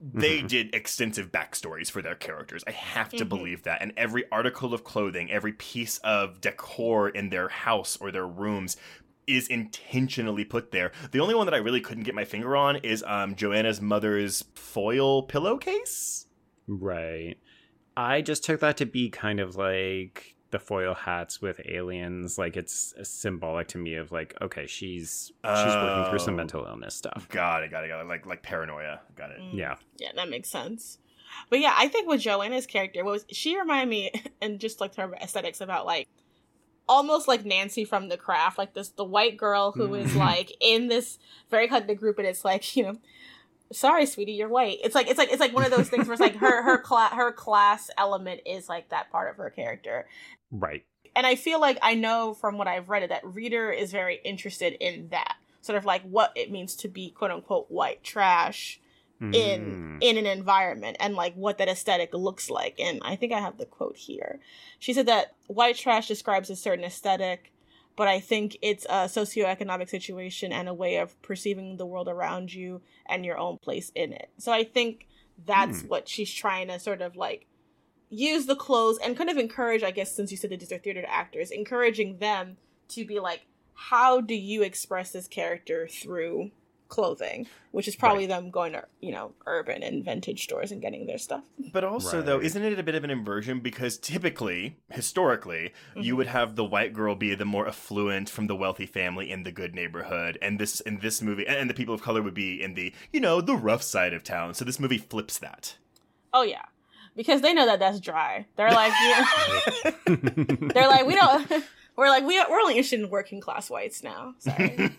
They Mhm. did extensive backstories for their characters. I have to Mhm. believe that. And every article of clothing, every piece of decor in their house or their rooms is intentionally put there. The only one that I really couldn't get my finger on is um, Joanna's mother's foil pillowcase. Right. I just took that to be kind of like the foil hats with aliens. Like it's symbolic to me of like, okay, she's she's working through some Oh. mental illness stuff. Got it, got it, got it. Like like paranoia. Got it. Mm. Yeah. Yeah, that makes sense. But yeah, I think with Joanna's character, what was she reminded me, [LAUGHS] and just like her aesthetics about like almost like Nancy from The Craft, like this the white girl who is Mhm. like in this very cut the group, and it's like you know, sorry, sweetie, you're white. It's like it's like it's like one of those things where it's like her her class her class element is like that part of her character, Right. and I feel like I know from what I've read that Reeder is very interested in that sort of like what it means to be quote unquote white trash in Mm. in an environment and like what that aesthetic looks like and i think i have the quote here she said that white trash describes a certain aesthetic but i think it's a socioeconomic situation and a way of perceiving the world around you and your own place in it so i think that's Hmm. what she's trying to sort of like use the clothes and kind of encourage i guess since you said that these are theater actors encouraging them to be like how do you express this character through clothing which is probably them going to you know urban and vintage stores and getting their stuff But also, though, isn't it a bit of an inversion? Because typically, historically, you Mhm. would have the white girl be the more affluent from the wealthy family in the good neighborhood, and this in this movie, and the people of color would be in the you know the rough side of town. So this movie flips that. oh yeah because they know that that's dry they're like yeah. [LAUGHS] [LAUGHS] they're like we don't [LAUGHS] we're like we, we're only interested in working class whites now sorry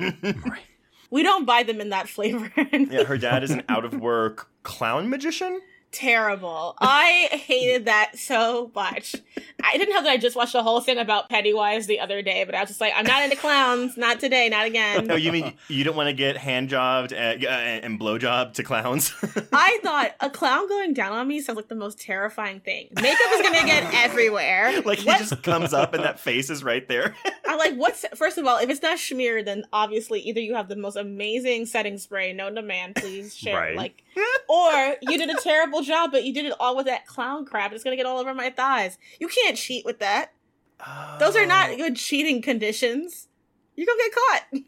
we don't buy them in that flavor yeah, her dad is an out of work clown magician. Terrible. I hated that so much. I didn't know that I just watched a whole thing about Pennywise the other day, but I was just like, I'm not into clowns. Not today. Not again. No, you mean you don't want to get hand jobbed and, uh, and blowjob to clowns? [LAUGHS] I thought a clown going down on me sounds like the most terrifying thing. Makeup is gonna get [LAUGHS] everywhere. like he What- just comes up and that face is right there. [LAUGHS] I'm like, what's first of all, if it's not Schmear, then obviously either you have the most amazing setting spray known to man, please share. Right. Like, [LAUGHS] or you did a terrible job, but you did it all with that clown crap. It's gonna get all over my thighs. You can't cheat with that. Those are Oh. not good cheating conditions. You're gonna get caught.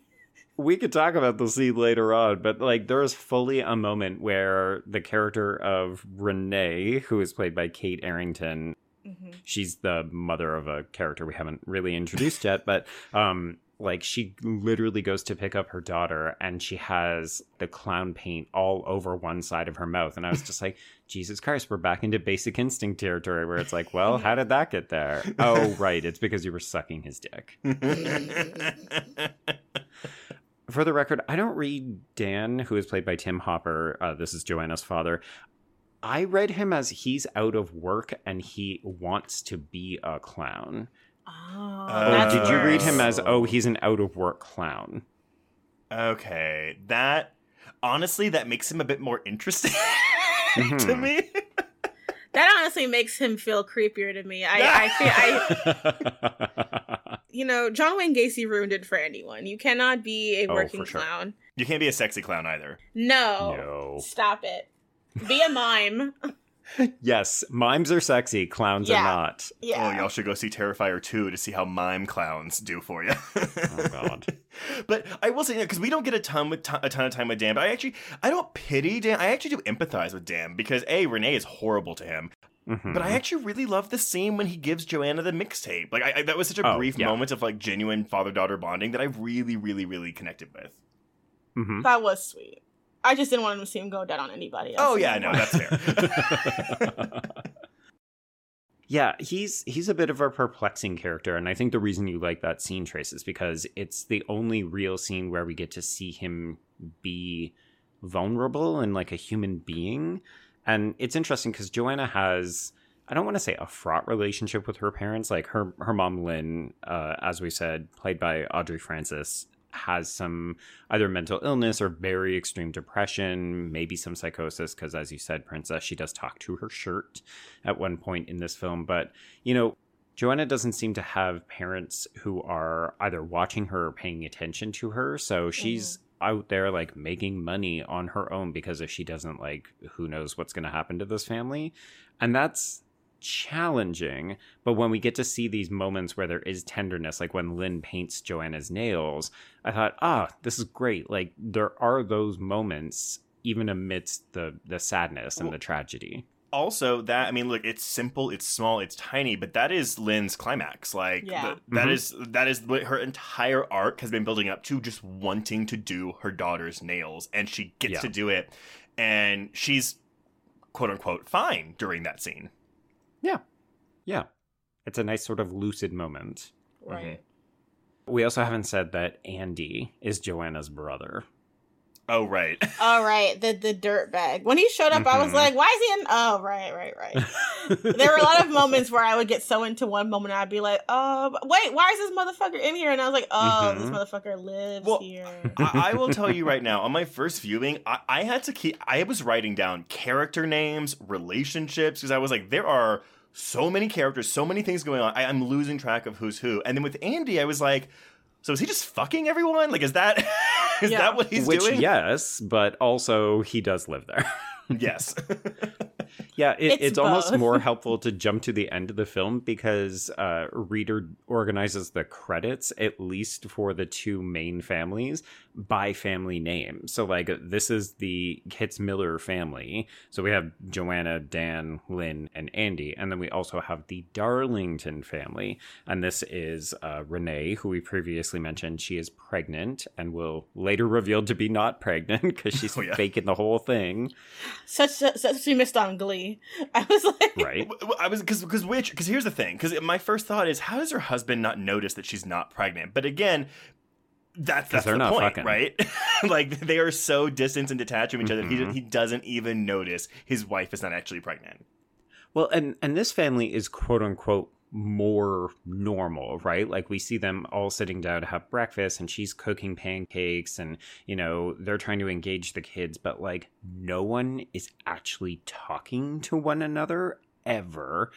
we could talk about the scene later on, but like there is fully a moment where the character of Renee, who is played by Kate Arrington, she's the mother of a character we haven't really introduced yet, but um like she literally goes to pick up her daughter and she has the clown paint all over one side of her mouth and I was just like [LAUGHS] Jesus Christ we're back into basic instinct territory where it's like well how did that get there [LAUGHS] oh right it's because you were sucking his dick [LAUGHS] for the record, I don't read Dan, who is played by Tim Hopper. Uh, this is Joanna's father. I read him as he's out of work and he wants to be a clown. Oh, Oh, Or did you read him as, oh, he's an out of work clown? okay, that honestly that makes him a bit more interesting [LAUGHS] to Mhm. me. That honestly makes him feel creepier to me. I, I feel I [LAUGHS] you know, John Wayne Gacy ruined it for anyone. You cannot be a Oh, working for sure. clown. You can't be a sexy clown either. No. no. Stop it. Be a mime. [LAUGHS] Yes, mimes are sexy, clowns Yeah. are not. Yeah. Oh, y'all should go see Terrifier 2 to see how mime clowns do for you. [LAUGHS] Oh, God. [LAUGHS] but I will say, because we don't get a ton with a ton of time with Dan, but I actually I don't pity Dan. I actually do empathize with Dan because a Renee is horrible to him, Mhm. but I actually really love the scene when he gives Joanna the mixtape. Like I, I, that was such a Oh, brief yeah. moment of like genuine father daughter bonding that I really, really, really connected with. Mhm. That was sweet. I just didn't want him to see him go down on anybody else. Oh yeah, no, that's fair. [LAUGHS] Yeah, he's he's a bit of a perplexing character, and I think the reason you like that scene, Trace, is because it's the only real scene where we get to see him be vulnerable and like a human being. And it's interesting because Joanna has I don't want to say a fraught relationship with her parents. Like her her mom Lynn, uh, as we said, played by Audrey Francis, has some either mental illness or very extreme depression, maybe some psychosis. Because as you said, Princess, she does talk to her shirt at one point in this film. But you know, Joanna doesn't seem to have parents who are either watching her or paying attention to her. So she's mm-hmm. out there like making money on her own because if she doesn't like who knows what's going to happen to this family. And that's challenging but when we get to see these moments where there is tenderness like when lynn paints joanna's nails i thought ah this is great like there are those moments even amidst the the sadness and Well- the tragedy also that I mean, look, it's simple, it's small, it's tiny, but that is Lynn's climax. Like Yeah. th- that Mhm. is that is what her entire arc has been building up to, just wanting to do her daughter's nails, and she gets Yeah. to do it, and she's quote unquote fine during that scene. Yeah Yeah. it's a nice sort of lucid moment Right. Mm-hmm. we also haven't said that andy is joanna's brother Oh right, [LAUGHS] Oh right. the the dirt bag. When he showed up, I was Mhm. like, "Why is he in?" Oh, right, right, right. there were a lot of moments where I would get so into one moment, I'd be like, "Oh, wait, why is this motherfucker in here?" And I was like, "Oh, this Mhm. motherfucker lives Well, here." I, I will tell you right now. On my first viewing, I, I had to keep. I was writing down character names, relationships, because I was like, there are so many characters, so many things going on. I, I'm losing track of who's who. And then with Andy, I was like, so is he just fucking everyone? Like, is that [LAUGHS] is Yeah. that what he's which doing? yes but also he does live there [LAUGHS] Yes. [LAUGHS] Yeah, it, It's it's, almost more helpful to jump to the end of the film because uh, Reeder organizes the credits, at least for the two main families, by family name. So, like, this is the Kitzmiller family. So, we have Joanna, Dan, Lynn, and Andy. And then we also have the Darlington family. And this is uh, Renee, who we previously mentioned. She is pregnant and will later reveal to be not pregnant [LAUGHS] because she's Oh, yeah. faking the whole thing. such such we missed on Glee. I was like, Right. I was because because which because here's the thing because my first thought is how does her husband not notice that she's not pregnant? But again, That's that's the point, fucking. right? [LAUGHS] like they are so distant and detached from each other. He mm-hmm. he doesn't even notice his wife is not actually pregnant. Well, and and this family is quote unquote more normal, right? Like we see them all sitting down to have breakfast and she's cooking pancakes and you know, they're trying to engage the kids, but like no one is actually talking to one another ever.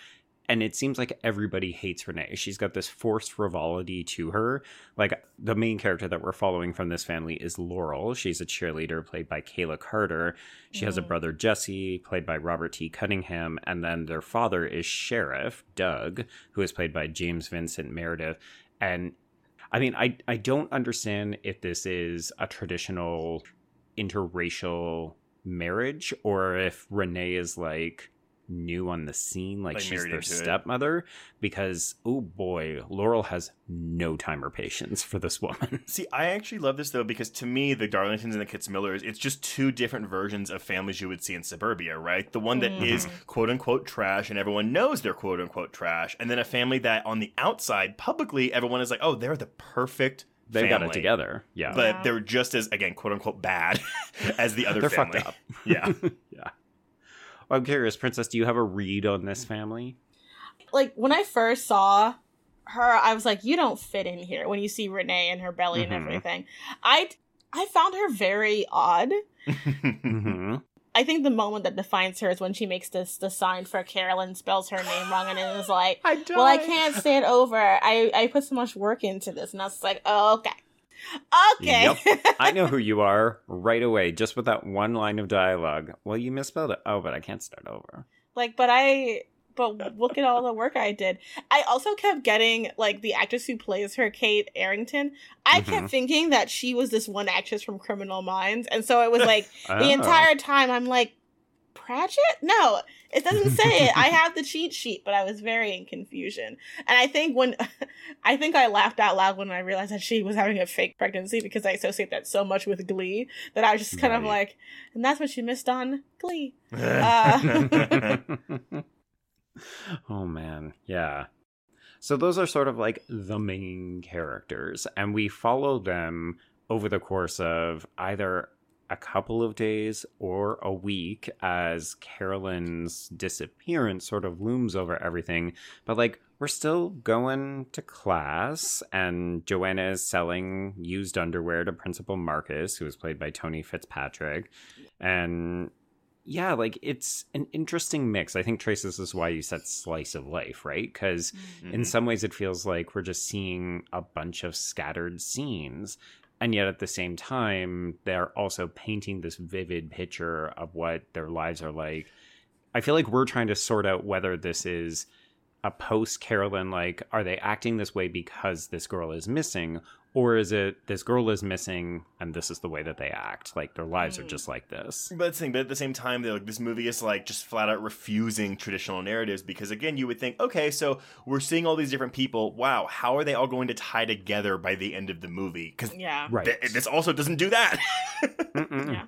And it seems like everybody hates Renee. She's got this forced frivolity to her. Like the main character that we're following from this family is Laurel. She's a cheerleader played by Kayla Carter. She has a Mm. brother Jesse, played by Robert T. Cunningham, and then their father is Sheriff Doug, who is played by James Vincent Meredith. And I mean, I I don't understand if this is a traditional interracial marriage or if Renee is like new on the scene, like, Like, she's their into it. stepmother. Because oh boy, Laurel has no time or patience for this woman. [LAUGHS] See, I actually love this though because to me, the Darlingtons and the Kitzmillers, it's just two different versions of families you would see in suburbia, right? The one that is Mhm. quote unquote trash and everyone knows they're quote unquote trash, and then a family that on the outside, publicly, everyone is like, oh, they're the perfect. They got it together. Yeah. But Yeah. they're just as again quote unquote bad [LAUGHS] as the other They're family. fucked up. [LAUGHS] Yeah. yeah. I'm curious, Princess, do you have a read on this family? like when I first saw her, I was like, "You don't fit in here." When you see Renee and her belly Mhm. and everything, I I found her very odd. Mm-hmm. I think the moment that defines her is when she makes this the sign for Carolyn, spells her name wrong, and it is like, I "Well, I can't stand over. I I put so much work into this," and I was like, oh, "Okay, okay." I know who [LAUGHS] you are right away, just with that one line of dialogue. Well, you misspelled it. Oh, but I can't start over. like, but I. But look at all the work I did. I also kept getting like the actress who plays her, Kate Arrington. I Mhm. kept thinking that she was this one actress from Criminal Minds, and so it was like [LAUGHS] Oh. the entire time I'm like, Pratchett? No, it doesn't say it. I [LAUGHS] have the cheat sheet, but I was very in confusion. And I think when [LAUGHS] I think I laughed out loud when I realized that she was having a fake pregnancy because I associate that so much with Glee that I was just kind of like, and that's what she missed on Glee. [LAUGHS] Uh, oh man, yeah. So those are sort of like the main characters, and we follow them over the course of either a couple of days or a week as Carolyn's disappearance sort of looms over everything. But like we're still going to class, and Joanna is selling used underwear to Principal Marcus, who is played by Tony Fitzpatrick, and yeah, like it's an interesting mix. I think Trace, this is why you said slice of life, right? Because in mm-hmm. some ways it feels like we're just seeing a bunch of scattered scenes. And yet at the same time, they're also painting this vivid picture of what their lives are like. I feel like we're trying to sort out whether this is a post Carolyn, like, are they acting this way because this girl is missing? Or is it this girl is missing and this is the way that they act? Like their lives are Mm. just like this. But, thing, but at the same time, though, like, this movie is like just flat out refusing traditional narratives because, again, you would think, okay, so we're seeing all these different people. Wow, how are they all going to tie together by the end of the movie? Because yeah. Right. this also doesn't do that. [LAUGHS] Yeah.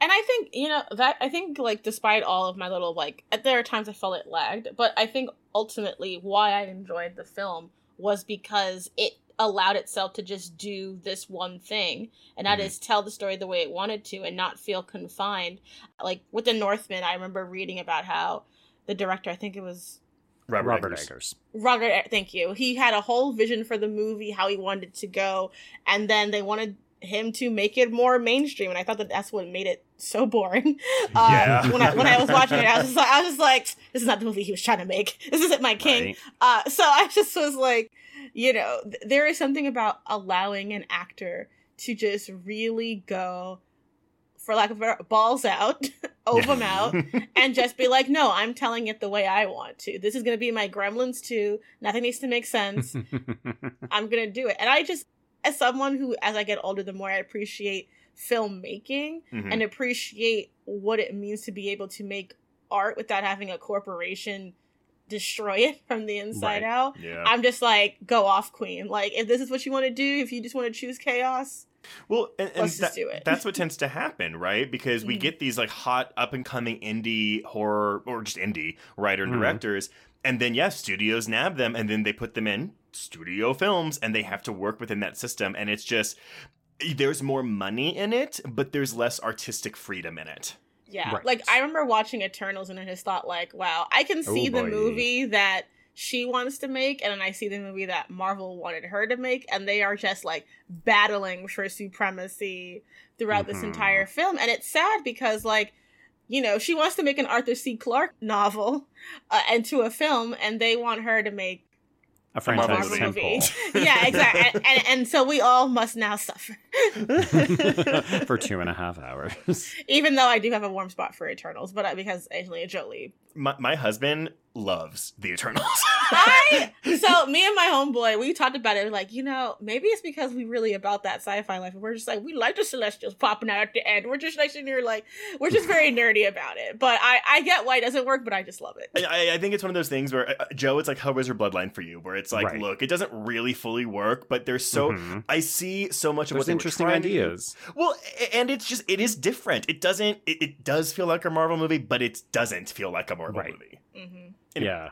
And I think, you know, that I think like despite all of my little like there are times I felt it lagged, but I think ultimately why I enjoyed the film was because it allowed itself to just do this one thing and that Mhm. is tell the story the way it wanted to and not feel confined. Like with the Northman, I remember reading about how the director, I think it was Robert, Robert Eggers. Eggers. Robert, thank you. He had a whole vision for the movie, how he wanted it to go, and then they wanted him to make it more mainstream, and I thought that that's what made it so boring. [LAUGHS] Um, Yeah. when I when I was watching it, I was just like, I was just like, this is not the movie he was trying to make. This isn't my king. Right. Uh, so I just was like, you know, th- there is something about allowing an actor to just really go, for lack of a better, balls out, [LAUGHS] over them out, and just be [LAUGHS] like, no, I'm telling it the way I want to. This is going to be my Gremlins too Nothing needs to make sense. I'm going to do it. And I just, as someone who, as I get older, the more I appreciate filmmaking Mhm. and appreciate what it means to be able to make art without having a corporation destroy it from the inside Right. out. yeah. I'm just like, go off, queen. Like, if this is what you want to do, if you just want to choose chaos, Well, and, and Let's just that- do it. that's what tends to happen, right? Because we Mhm. get these like hot up and coming indie horror or just indie writer and Mhm. directors, and then yeah, studios nab them, and then they put them in studio films and they have to work within that system and it's just there's more money in it but there's less artistic freedom in it Yeah. Right. Like I remember watching Eternals and I just thought like, wow, I can see Oh, the boy. movie that she wants to make and then I see the movie that Marvel wanted her to make and they are just like battling for supremacy throughout this Mhm. entire film and it's sad because like you know, she wants to make an Arthur C. Clarke novel uh, into a film and they want her to make A a franchise Marvel Marvel movie. temple [LAUGHS] [LAUGHS] yeah, exactly. and, and, and so we all must now suffer. for two and a half hours. [LAUGHS] Even though I do have a warm spot for Eternals, but uh, because Angelina Jolie my, my husband loves the eternals [LAUGHS] I so me and my homeboy, we talked about it. Like, you know, maybe it's because we really about that sci-fi life. and We're just like, we like the Celestials popping out at the end. We're just like sitting here, like, we're just very nerdy about it. But I, I get why it doesn't work, but I just love it. I, I think it's one of those things where uh, Joe, it's like Hellraiser Bloodline for you, where it's like, Right. look, it doesn't really fully work, but there's so Mhm. I see so much of There's what were interesting trying to do. ideas. Well, and it's just it is different. It doesn't. It, it does feel like a Marvel movie, but it doesn't feel like a Marvel Right. movie. hmm Anyway. Yeah.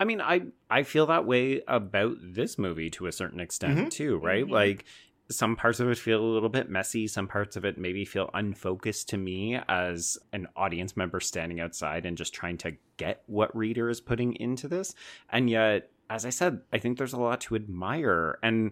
I mean, I I feel that way about this movie to a certain extent Mhm. too, right? Mhm. Like some parts of it feel a little bit messy, some parts of it maybe feel unfocused to me as an audience member standing outside and just trying to get what Reeder is putting into this. And yet, as I said, I think there's a lot to admire and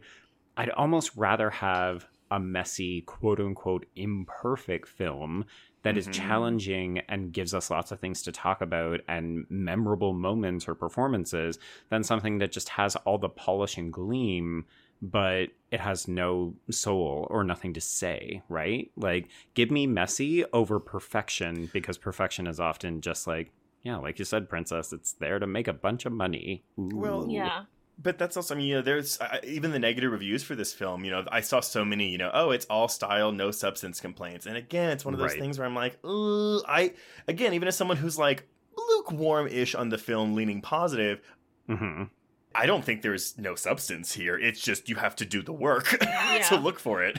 I'd almost rather have a messy, quote unquote, imperfect film that is Mhm. challenging and gives us lots of things to talk about and memorable moments or performances than something that just has all the polish and gleam but it has no soul or nothing to say right like give me messy over perfection because perfection is often just like yeah like you said princess it's there to make a bunch of money Well, Yeah. But that's also, I mean, you know, there's uh, even the negative reviews for this film. You know, I saw so many, you know, oh, it's all style, no substance complaints. And again, it's one of those Right. things where I'm like, Ugh, I, again, even as someone who's like lukewarm ish on the film, leaning positive, Mhm. I don't think there's no substance here. It's just you have to do the work [LAUGHS] to look for it.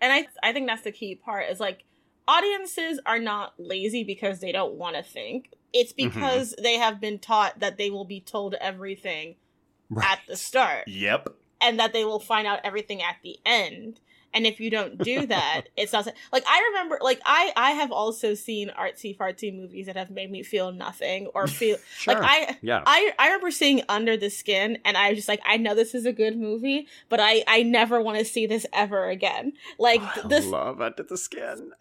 And I, I think that's the key part is like, audiences are not lazy because they don't want to think. It's Mhm. because they have been taught that they will be told everything at the start. Yep. and that they will find out everything at the end. And if you don't do that, [LAUGHS] it's not like I remember like I I have also seen artsy fartsy movies that have made me feel nothing or [LAUGHS] feel Sure. like I yeah I I remember seeing Under the Skin and I was just like I know this is a good movie, but I I never want to see this ever again. Like oh, I this love under the skin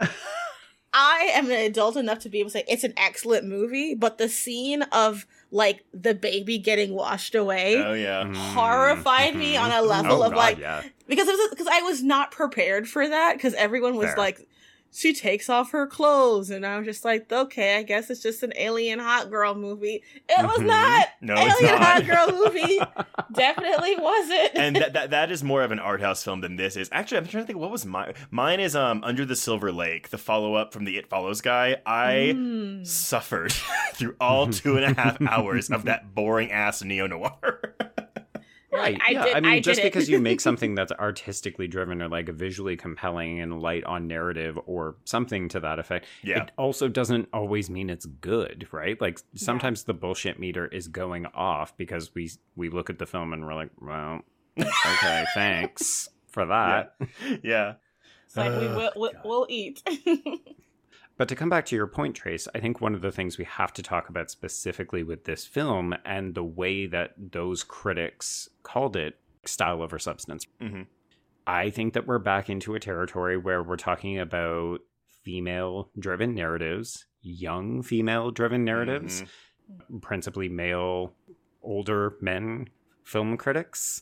I am an adult enough to be able to say it's an excellent movie, but the scene of like the baby getting washed away Oh yeah. horrified me Mhm. on a level Oh, of God, like yeah because it was because I was not prepared for that because everyone was Fair. like she takes off her clothes and i'm just like okay I guess it's just an alien hot girl movie it was Mhm. not No, alien hot girl movie [LAUGHS] definitely wasn't and that, that that is more of an art house film than this is. Actually, I'm trying to think what was mine. Mine is um Under the Silver Lake, the follow up from the It Follows guy. I Mm. suffered [LAUGHS] through all two and a half [LAUGHS] hours of that boring ass neo noir. Right. I yeah. did- I mean, I just did because you make [LAUGHS] something that's artistically driven or like visually compelling and light on narrative or something to that effect, Yeah. it also doesn't always mean it's good, right? Like sometimes the bullshit meter is going off because we we look at the film and we're like, well, okay, [LAUGHS] thanks for that. [LAUGHS] yeah. it's like we Oh, will we'll, we'll eat But to come back to your point, Trace, I think one of the things we have to talk about specifically with this film and the way that those critics called it style over substance. Mhm. I think that we're back into a territory where we're talking about female driven narratives, young female driven narratives, principally male, older men film critics.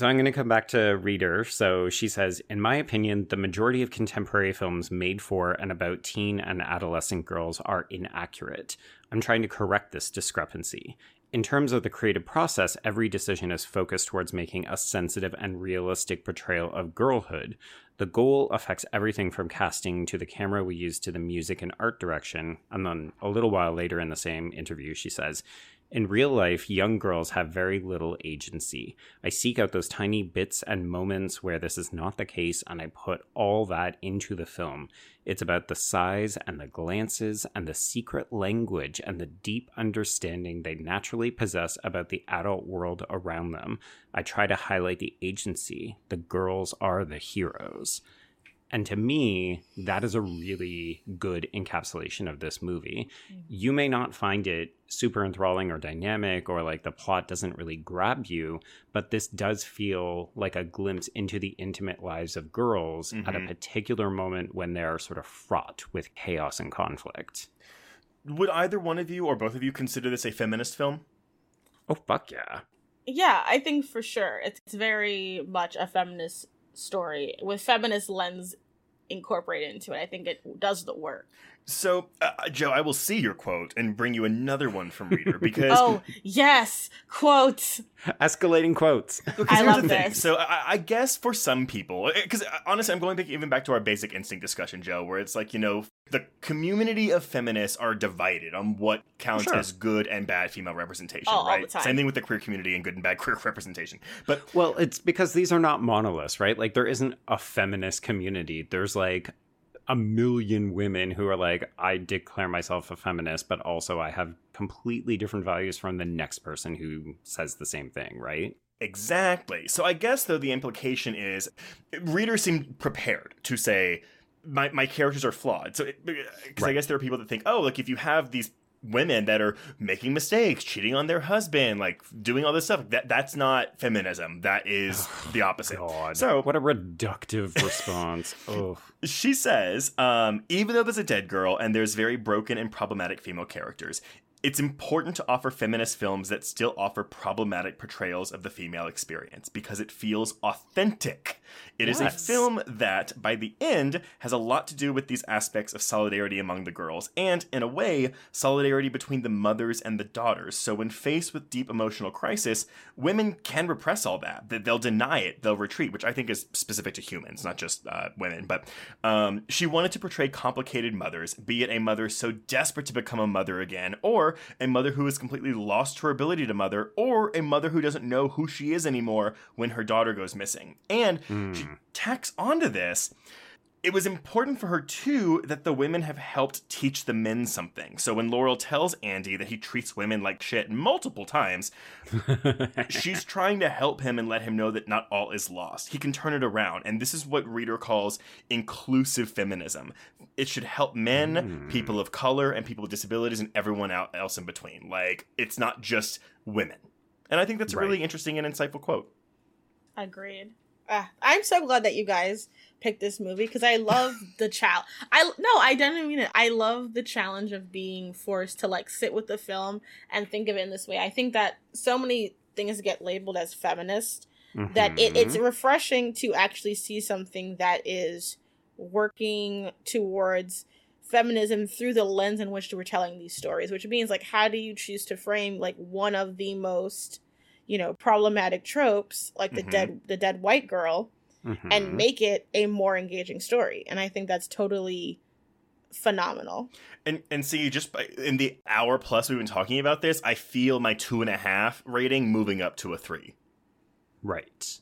So I'm going to come back to Reeder. So she says, in my opinion, the majority of contemporary films made for and about teen and adolescent girls are inaccurate. I'm trying to correct this discrepancy. In terms of the creative process, every decision is focused towards making a sensitive and realistic portrayal of girlhood. The goal affects everything from casting to the camera we use to the music and art direction. And then a little while later in the same interview, she says, In real life, young girls have very little agency. I seek out those tiny bits and moments where this is not the case, and I put all that into the film. It's about the sighs and the glances and the secret language and the deep understanding they naturally possess about the adult world around them. I try to highlight the agency. The girls are the heroes. And to me, that is a really good encapsulation of this movie. You may not find it super enthralling or dynamic, or like the plot doesn't really grab you, but this does feel like a glimpse into the intimate lives of girls at a Mhm. particular moment when they're sort of fraught with chaos and conflict. Would either one of you or both of you consider this a feminist film? Oh, fuck yeah. Yeah, I think for sure it's very much a feminist story with feminist lens incorporated into it. I think it does the work. So, uh, uh, Joe, I will see your quote and bring you another one from Reeder [LAUGHS] because Oh yes, quotes. Escalating quotes. Because [LAUGHS] I love this. So I, I guess for some people, uh, because uh, honestly, I'm going back, even back to our basic instinct discussion, Joe, where it's like you know the community of feminists are divided on what counts Sure. as good and bad female representation, Oh, all right? the time. Same thing with the queer community and good and bad queer [LAUGHS] representation. But Well, it's because these are not monoliths, right? Like there isn't a feminist community. There's like a million women who are like, I declare myself a feminist, but also I have completely different values from the next person who says the same thing, right? Exactly. So I guess though the implication is readers seem prepared to say my my characters are flawed. So because I guess there are people that think, oh, like if you have these women that are making mistakes, cheating on their husband, like doing all this stuff, that that's not feminism. That is [SIGHS] the opposite. God. So what a reductive response. [LAUGHS] Oh, she says, um, even though there's a dead girl and there's very broken and problematic female characters, it's important to offer feminist films that still offer problematic portrayals of the female experience because it feels authentic. It is a film that, by the end, has a lot to do with these aspects of solidarity among the girls, and, in a way, solidarity between the mothers and the daughters. So, when faced with deep emotional crisis, women can repress all that. They'll deny it, they'll retreat, which I think is specific to humans, not just uh, women. But um, she wanted to portray complicated mothers, be it a mother so desperate to become a mother again, or a mother who has completely lost her ability to mother, or a mother who doesn't know who she is anymore when her daughter goes missing. And she tacks onto this it was important for her too that the women have helped teach the men something. So when Laurel tells Andy that he treats women like shit multiple times, [LAUGHS] she's trying to help him and let him know that not all is lost. He can turn it around. And this is what Reeder calls inclusive feminism. It should help men, hmm. people of color, and people with disabilities, and everyone else in between. Like, it's not just women. And I think that's a Right. really interesting and insightful quote. Agreed. Ah, I'm so glad that you guys picked this movie because I love [LAUGHS] the challenge. I no, I don't mean it. I love the challenge of being forced to like sit with the film and think of it in this way. I think that so many things get labeled as feminist that it, it's Mhm. refreshing to actually see something that is working towards feminism through the lens in which we're telling these stories which means like how do you choose to frame like one of the most you know problematic tropes like the Mhm. dead the dead white girl Mhm. and make it a more engaging story and i think that's totally phenomenal And and see, just by, in the hour plus we've been talking about this, I feel my two and a half rating moving up to a three. Right.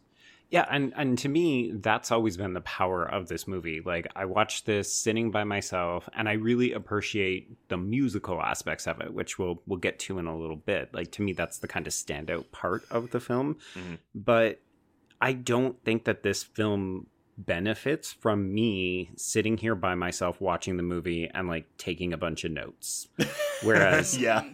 Yeah, and and to me, that's always been the power of this movie. Like I watched this sitting by myself, and I really appreciate the musical aspects of it, which we'll we'll get to in a little bit. Like to me, that's the kind of standout part of the film. Mhm. But I don't think that this film benefits from me sitting here by myself watching the movie and like taking a bunch of notes. [LAUGHS] Whereas yeah,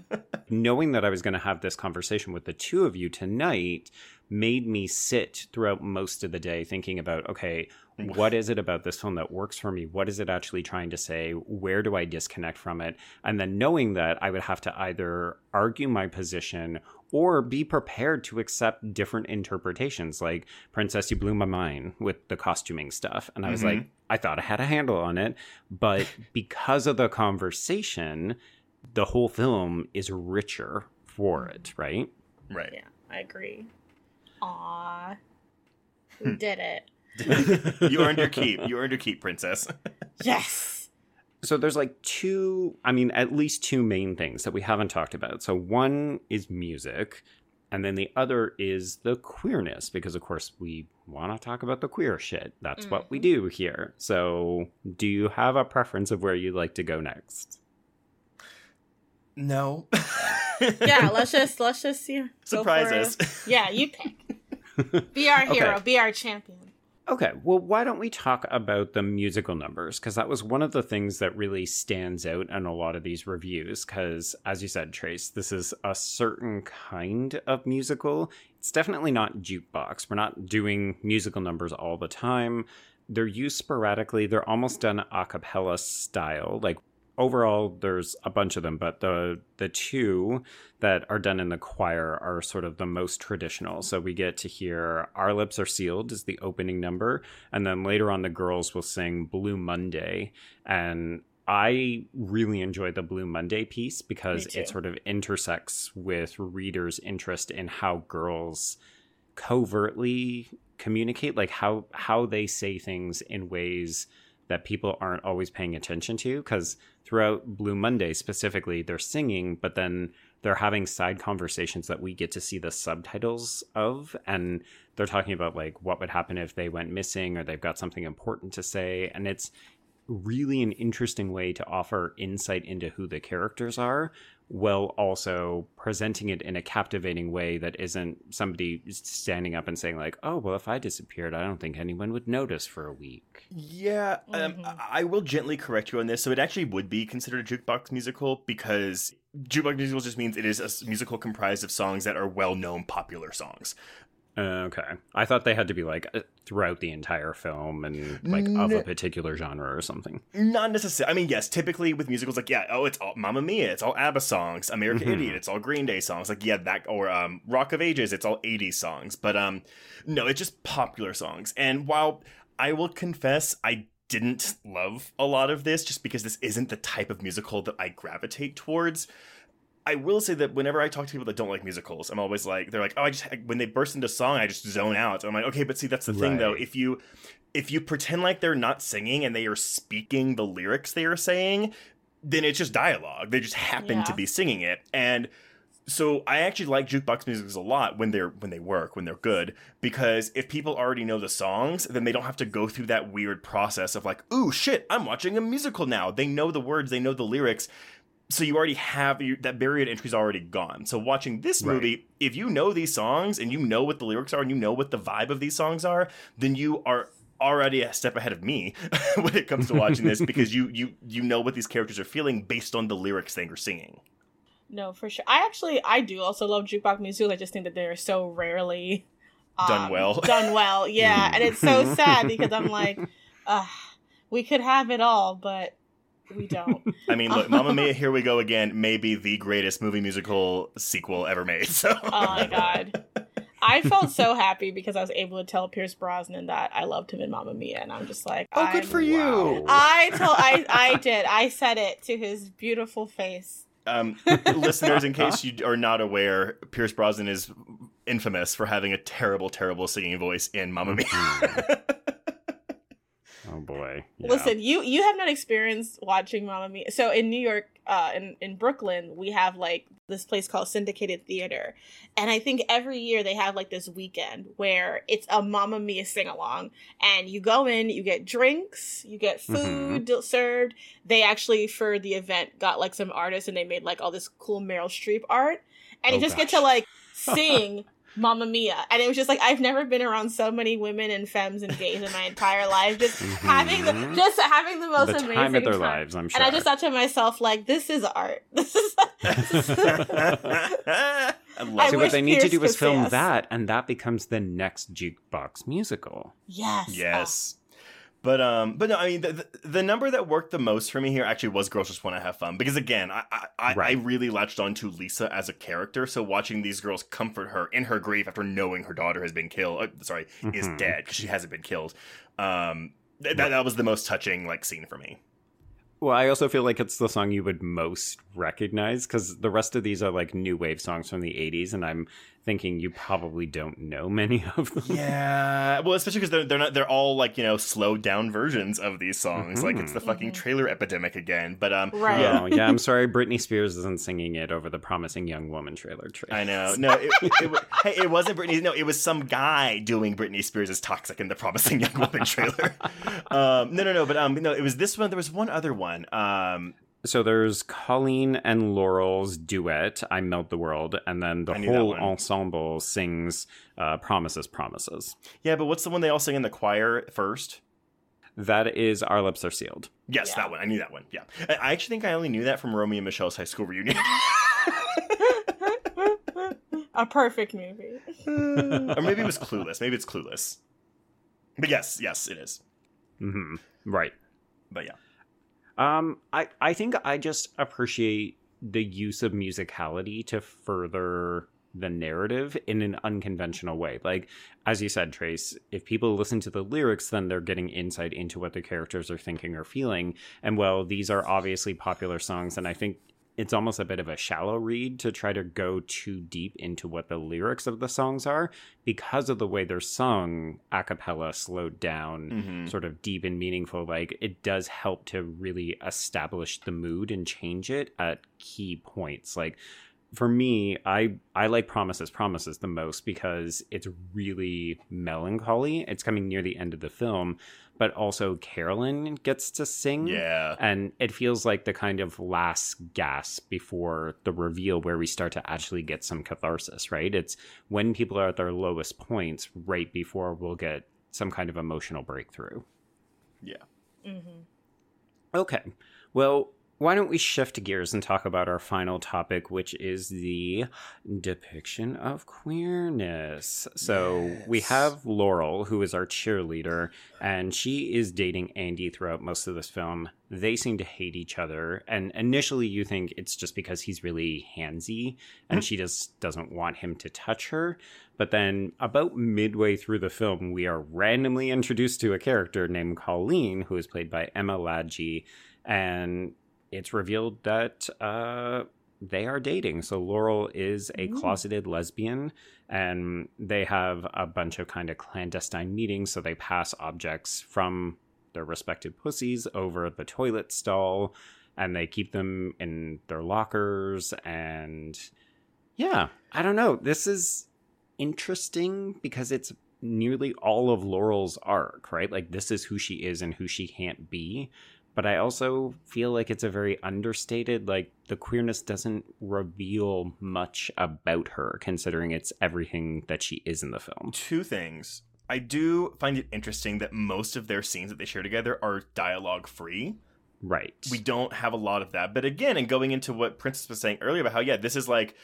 knowing that I was going to have this conversation with the two of you tonight made me sit throughout most of the day thinking about okay, what is it about this film that works for me? What is it actually trying to say? Where do I disconnect from it? And then knowing that I would have to either argue my position or be prepared to accept different interpretations. Like, Princess, you blew my mind with the costuming stuff. And I was Mhm. like, I thought I had a handle on it. But [LAUGHS] because of the conversation, the whole film is richer for it, right? right. yeah i agree Aww. we hmm. did it [LAUGHS] you earned your [LAUGHS] keep. You earned your keep, princess. [LAUGHS] yes So there's like two, I mean, at least two main things that we haven't talked about. So one is music, and then the other is the queerness, because of course we want to talk about the queer shit. That's what we mm-hmm. do here. So do you have a preference of where you'd like to go next? No. yeah, let's just let's just yeah, go Surprise us. it. Yeah, you pick. [LAUGHS] Be our hero. Okay. Be our champion. Okay, well, why don't we talk about the musical numbers? Because that was one of the things that really stands out in a lot of these reviews. Because, as you said, Trace, this is a certain kind of musical. It's definitely not jukebox. We're not doing musical numbers all the time. They're used sporadically. They're almost done a cappella style. Like, overall there's a bunch of them but the the two that are done in the choir are sort of the most traditional. So we get to hear our lips are sealed is the opening number and then later on the girls will sing blue monday. And I really enjoy the Blue Monday piece because it sort of intersects with Reeder's interest in how girls covertly communicate, like how how they say things in ways that people aren't always paying attention to because throughout blue monday specifically they're singing but then they're having side conversations that we get to see the subtitles of and they're talking about like what would happen if they went missing or they've got something important to say and it's really an interesting way to offer insight into who the characters are while also presenting it in a captivating way that isn't somebody standing up and saying like oh well if i disappeared i don't think anyone would notice for a week Yeah, um, Mhm. I I will gently correct you on this. So it actually would be considered a jukebox musical because jukebox musical just means it is a musical comprised of songs that are well-known popular songs. Uh, okay. I thought they had to be like uh, throughout the entire film and like of a particular genre or something. Not necessarily. I mean, yes, typically with musicals, like yeah, oh, it's all Mamma Mia, it's all ABBA songs. American Mhm. Idiot, it's all Green Day songs. Like yeah, that or um, Rock of Ages, it's all '80s songs. But um, no, it's just popular songs. And while I will confess, I didn't love a lot of this, just because this isn't the type of musical that I gravitate towards. I will say that whenever I talk to people that don't like musicals, I'm always like, they're like, oh, I just when they burst into song, I just zone out. I'm like, okay, but see, that's the thing though. If you if you pretend like they're not singing and they are speaking the lyrics they are saying, then it's just dialogue. They just happen to be singing it. And so I actually like jukebox musicals a lot when they're when they work, when they're good, because if people already know the songs, then they don't have to go through that weird process of like, ooh shit, I'm watching a musical now. They know the words, they know the lyrics. So you already have you, that barrier to entry is already gone. So watching this Right. movie, if you know these songs and you know what the lyrics are and you know what the vibe of these songs are, then you are already a step ahead of me [LAUGHS] when it comes to watching this [LAUGHS] because you you you know what these characters are feeling based on the lyrics they are singing. No, for sure. I actually I do also love jukebox musicals. I just think that they're so rarely um, Done well. [LAUGHS] Done well, yeah. and it's so sad because I'm like, uh, we could have it all, but we don't. [LAUGHS] I mean, look, Mamma Mia, Here We Go Again may be the greatest movie musical sequel ever made. [LAUGHS] So, Oh my god. I felt so happy because I was able to tell Pierce Brosnan that I loved him in Mamma Mia, and I'm just like, Oh, good for you. I told I I did. I said it to his beautiful face. Um, listeners, in case you are not aware, Pierce Brosnan is infamous for having a terrible, terrible singing voice in Mamma Mia. [LAUGHS] Oh boy. Yeah. Listen, you you have not experienced watching Mamma Mia. So in New York, uh, in in Brooklyn, we have like this place called Syndicated Theater, and I think every year they have like this weekend where it's a Mamma Mia sing along, and you go in, you get drinks, you get food served. They actually for the event got like some artists, and they made like all this cool Meryl Streep art, and Oh, you just get to like [LAUGHS] sing. Mamma Mia. And it was just like I've never been around so many women and femmes and gays in my entire life. Just [LAUGHS] mm-hmm. having the just having the most the amazing time of their time. lives, I'm sure. And I just thought to myself, like, this is art. [LAUGHS] [LAUGHS] This is. I love it. what they need to do is film that, and that becomes the next jukebox musical. yes. Yes. But um, but no, I mean the, the the number that worked the most for me here actually was "Girls Just Want to Have Fun" because again, I I, I, I really latched on to Lisa as a character. So watching these girls comfort her in her grief after knowing her daughter has been killed, uh, sorry, is Mhm. dead because she hasn't been killed. Um, th- that that was the most touching like scene for me. Well, I also feel like it's the song you would most recognize because the rest of these are like new wave songs from the 80s, and I'm thinking you probably don't know many [LAUGHS] of them. Yeah, well, especially because they're they're not they're all like you know slowed down versions of these songs. Like it's the fucking trailer epidemic again. But um, Right. yeah, Oh, yeah, I'm [LAUGHS] sorry. Britney Spears isn't singing it over the Promising Young Woman trailer. Trace. I know. [LAUGHS] No, it, it, wa- hey, it wasn't Britney. No, it was some guy doing Britney Spears' "Toxic" in the Promising Young Woman trailer. um, no, no, no. But um, no, it was this one. There was one other one. Um, So there's Colleen and Laurel's duet, I Melt the World, and then the I knew that whole ensemble sings uh, Promises, Promises. yeah, but what's the one they all sing in the choir first? That is Our Lips Are Sealed. Yes, Yeah. that one. I knew that one. Yeah, I I actually think I only knew that from Romy and Michele's high school reunion. [LAUGHS] A perfect movie. or maybe it was Clueless. Maybe it's Clueless. But yes, yes, it is. hmm Right. But yeah. Um, I I think I just appreciate the use of musicality to further the narrative in an unconventional way. Like as you said, Trace, if people listen to the lyrics, then they're getting insight into what the characters are thinking or feeling. And well, these are obviously popular songs, and I think it's almost a bit of a shallow read to try to go too deep into what the lyrics of the songs are because of the way they're sung a cappella slowed down Mhm. sort of deep and meaningful like it does help to really establish the mood and change it at key points like for me i i like promises promises the most because it's really melancholy it's coming near the end of the film but also carolyn gets to sing Yeah. and it feels like the kind of last gasp before the reveal where we start to actually get some catharsis, right? It's when people are at their lowest points right before we'll get some kind of emotional breakthrough. Yeah. hmm Okay. Well, why don't we shift gears and talk about our final topic, which is the depiction of queerness. So we have Laurel, who is our cheerleader, and she is dating Andy throughout most of this film. They seem to hate each other, and initially you think it's just because he's really handsy and hmm. she just doesn't want him to touch her. But then, about midway through the film, we are randomly introduced to a character named Colleen, who is played by Emma Ladji, and it's revealed that uh, they are dating. So Laurel is a closeted lesbian, and they have a bunch of kind of clandestine meetings. So they pass objects from their respective pussies over the toilet stall, and they keep them in their lockers. And yeah, I don't know. This is interesting because it's nearly all of Laurel's arc, right? Like this is who she is and who she can't be. But I also feel like it's a very understated, like the queerness doesn't reveal much about her, considering it's everything that she is in the film. Two things. I do find it interesting that most of their scenes that they share together are dialogue free. Right. We don't have a lot of that. But again, and going into what Princess was saying earlier about how, yeah, this is like,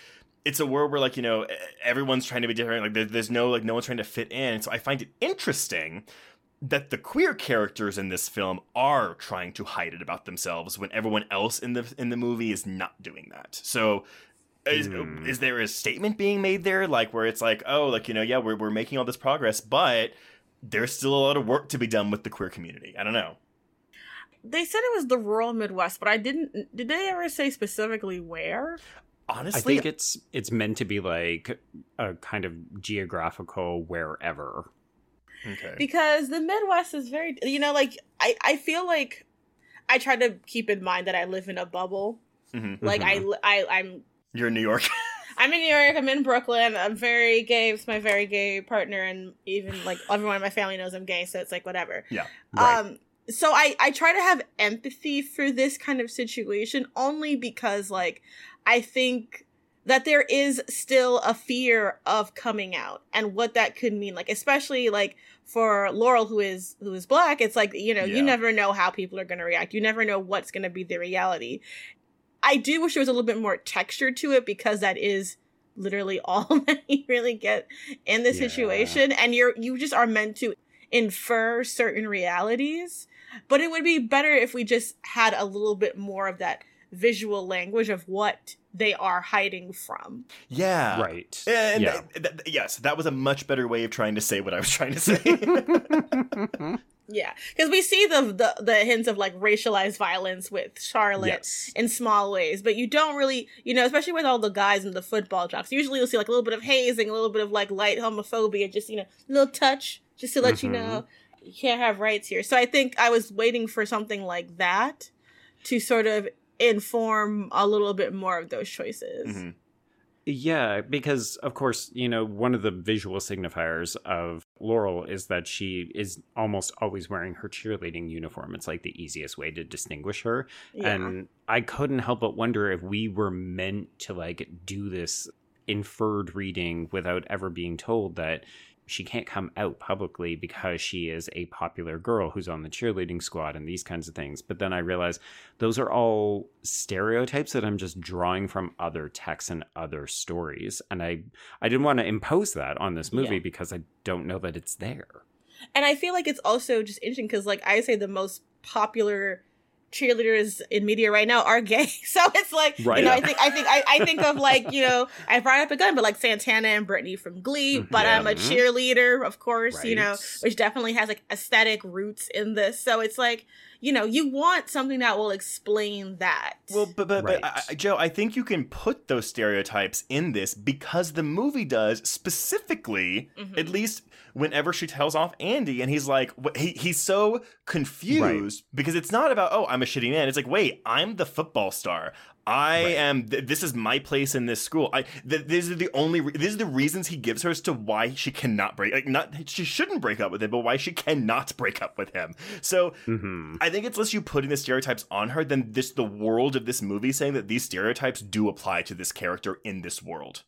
it's a world where, like, you know, everyone's trying to be different. Like, there's no, like, no one's trying to fit in. So I find it interesting that the queer characters in this film are trying to hide it about themselves when everyone else in the in the movie is not doing that. So is, Hmm. is there a statement being made there like where it's like, oh, like, you know, yeah, we're we're making all this progress, but there's still a lot of work to be done with the queer community. I don't know. They said it was the rural Midwest, but I didn't. Did they ever say specifically where? Honestly, I think it's it's meant to be like a kind of geographical wherever. Okay. because the Midwest is very you know like I I feel like I try to keep in mind that I live in a bubble. Mhm. Like I I I'm You're in New York. [LAUGHS] I'm in New York. I'm in Brooklyn. I'm very gay It's my very gay partner, and even like everyone in my family knows I'm gay, so it's like whatever. yeah. Right. Um, so I I try to have empathy for this kind of situation only because like I think that there is still a fear of coming out and what that could mean like especially like for Laurel who is who is black it's like you know Yeah. you never know how people are going to react you never know what's going to be the reality I do wish there was a little bit more texture to it because that is literally [LAUGHS] all that you really get in this Yeah. situation and you're you just are meant to infer certain realities but it would be better if we just had a little bit more of that visual language of what they are hiding from Yeah. right. And yeah. th- th- yes, that was a much better way of trying to say what I was trying to say. [LAUGHS] Yeah, because we see the, the the hints of like racialized violence with Charlotte Yes. in small ways, but you don't really, you know, especially with all the guys in the football jocks. Usually, you'll see like a little bit of hazing, a little bit of like light homophobia, just you know, a little touch, just to let you Mhm. know you can't have rights here. So I think I was waiting for something like that to sort of inform a little bit more of those choices. Mhm. Yeah, because of course, you know, one of the visual signifiers of Laurel is that she is almost always wearing her cheerleading uniform. It's like the easiest way to distinguish her. Yeah. And I couldn't help but wonder if we were meant to like do this inferred reading without ever being told that she can't come out publicly because she is a popular girl who's on the cheerleading squad and these kinds of things. But then I realized those are all stereotypes that I'm just drawing from other texts and other stories. And I I didn't want to impose that on this movie Yeah. because I don't know that it's there. And I feel like it's also just interesting because, like, I say the most popular cheerleaders in media right now are gay. [LAUGHS] So it's like, Right. you know, I think, I think, I, I think of like, you know, I brought up a gun, but like Santana and Brittany from Glee, but I'm a Mhm. cheerleader, of course, you know, which definitely has like aesthetic roots in this. So it's like, you know, you want something that will explain that. Well, but but, but Right. I, I- Joe, I think you can put those stereotypes in this because the movie does specifically, Mhm. at least whenever she tells off Andy, and he's like, wh- he, he's so confused because it's not about oh I'm a shitty man. It's like wait I'm the football star. I Right. am. Th- this is my place in this school. I. Th- these are the only. Re- these are the reasons he gives her as to why she cannot break. Like not. She shouldn't break up with him, but why she cannot [LAUGHS] break up with him. So hmm I think it's less you putting the stereotypes on her than this the world of this movie saying that these stereotypes do apply to this character in this world.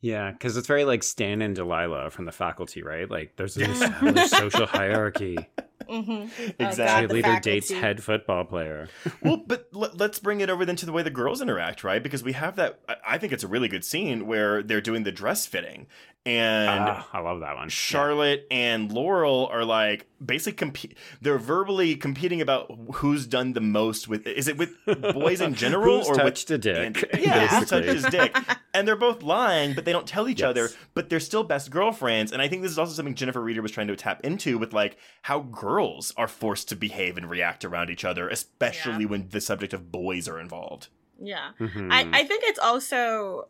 Yeah, because it's very like Stan and Delilah from the faculty, right? Like there's an established social hierarchy. [LAUGHS] [LAUGHS] Mhm. Exactly. the Cheerleader dates head football player. [LAUGHS] well, but let, us bring it over then to the way the girls interact, right? Because we have that. I- I think it's a really good scene where they're doing the dress fitting, and Ah, I love that one. Charlotte and Laurel are like basically compete. They're verbally competing about who's done the most with. Is it with [LAUGHS] boys in general Who's or touched a with dick? Andy? Yeah, who basically. touched his dick? And they're both lying, but they don't tell each Yes. other. But they're still best girlfriends. And I think this is also something Jennifer Reeder was trying to tap into with like how girls are forced to behave and react around each other, especially Yeah. when the subject of boys are involved. Yeah. Mhm. I, I think it's also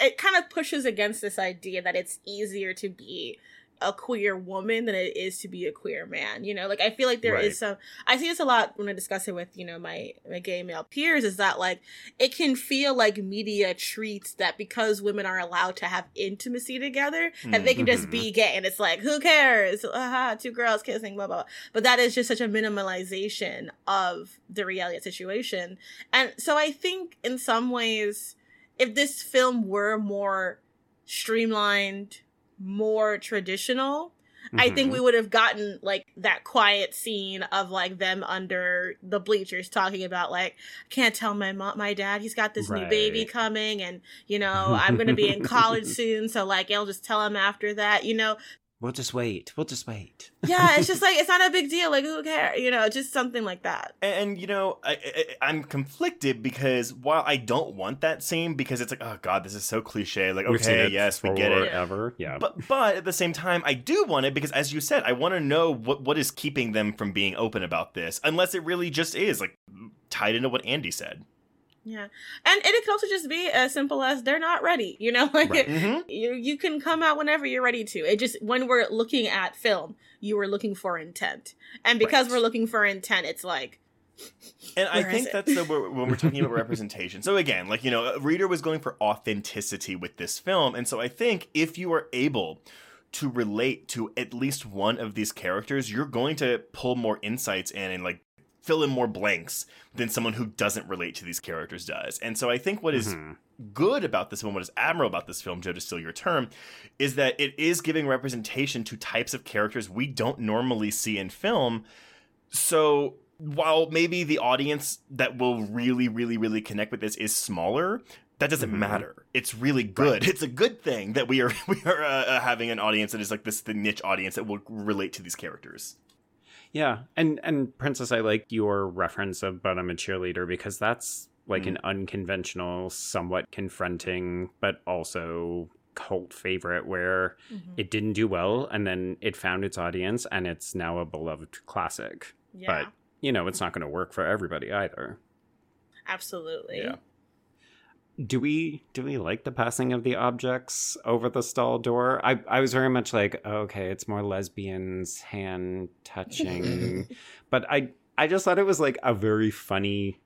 it kind of pushes against this idea that it's easier to be a queer woman than it is to be a queer man. You know, like I feel like there is Right. some I see this a lot when I discuss it with, you know, my my gay male peers, is that like it can feel like media treats that because women are allowed to have intimacy together, that they can just Mhm. be gay and it's like, who cares? Aha, two girls kissing, blah blah. blah. But that is just such a minimalization of the reality of the situation. And so I think in some ways, if this film were more streamlined, more traditional, I think Mhm. we would have gotten like that quiet scene of like them under the bleachers talking about like I can't tell my mom my dad he's got this new baby coming and you know I'm going to be in [LAUGHS] college soon so like I'll just tell him after that you know We'll just wait. We'll just wait. [LAUGHS] yeah it's just like it's not a big deal like who cares you know just something like that And, and, you know, I, I, I'm conflicted because while I don't want that scene because it's like, oh god, this is so cliche. Like, We've okay, yes, we get it. Ever, Yeah. But but at the same time, I do want it because, as you said, I want to know what what is keeping them from being open about this, unless it really just is like tied into what Andy said. Yeah and it could also just be as simple as they're not ready you know [LAUGHS] like Right. Mm-hmm. you you can come out whenever you're ready to. It just when we're looking at film, you were looking for intent, and because Right. we're looking for intent, it's like And I think that's the when we're talking about [LAUGHS] representation. So again, like you know, Reeder was going for authenticity with this film, and so I think if you are able to relate to at least one of these characters, you're going to pull more insights in and like fill in more blanks than someone who doesn't relate to these characters does. And so I think what is Mhm. good about this film, what is admirable about this film, Joe, to steal your term, is that it is giving representation to types of characters we don't normally see in film. So while maybe the audience that will really, really, really connect with this is smaller, that doesn't Mhm. matter. It's really good. [LAUGHS] It's a good thing that we are [LAUGHS] we are uh, uh, having an audience that is like this the niche audience that will relate to these characters. Yeah, and and Princess, I like your reference of "but I'm a cheerleader" because that's like Mm. an unconventional, somewhat confronting, but also cult favorite where it didn't do well and then it found its audience and it's now a beloved classic. Yeah, But, you know, it's not going to work for everybody either. absolutely. Yeah. Do we do we like the passing of the objects over the stall door? I I was very much like, okay, it's more lesbians hand touching. [LAUGHS] but I I just thought it was like a very funny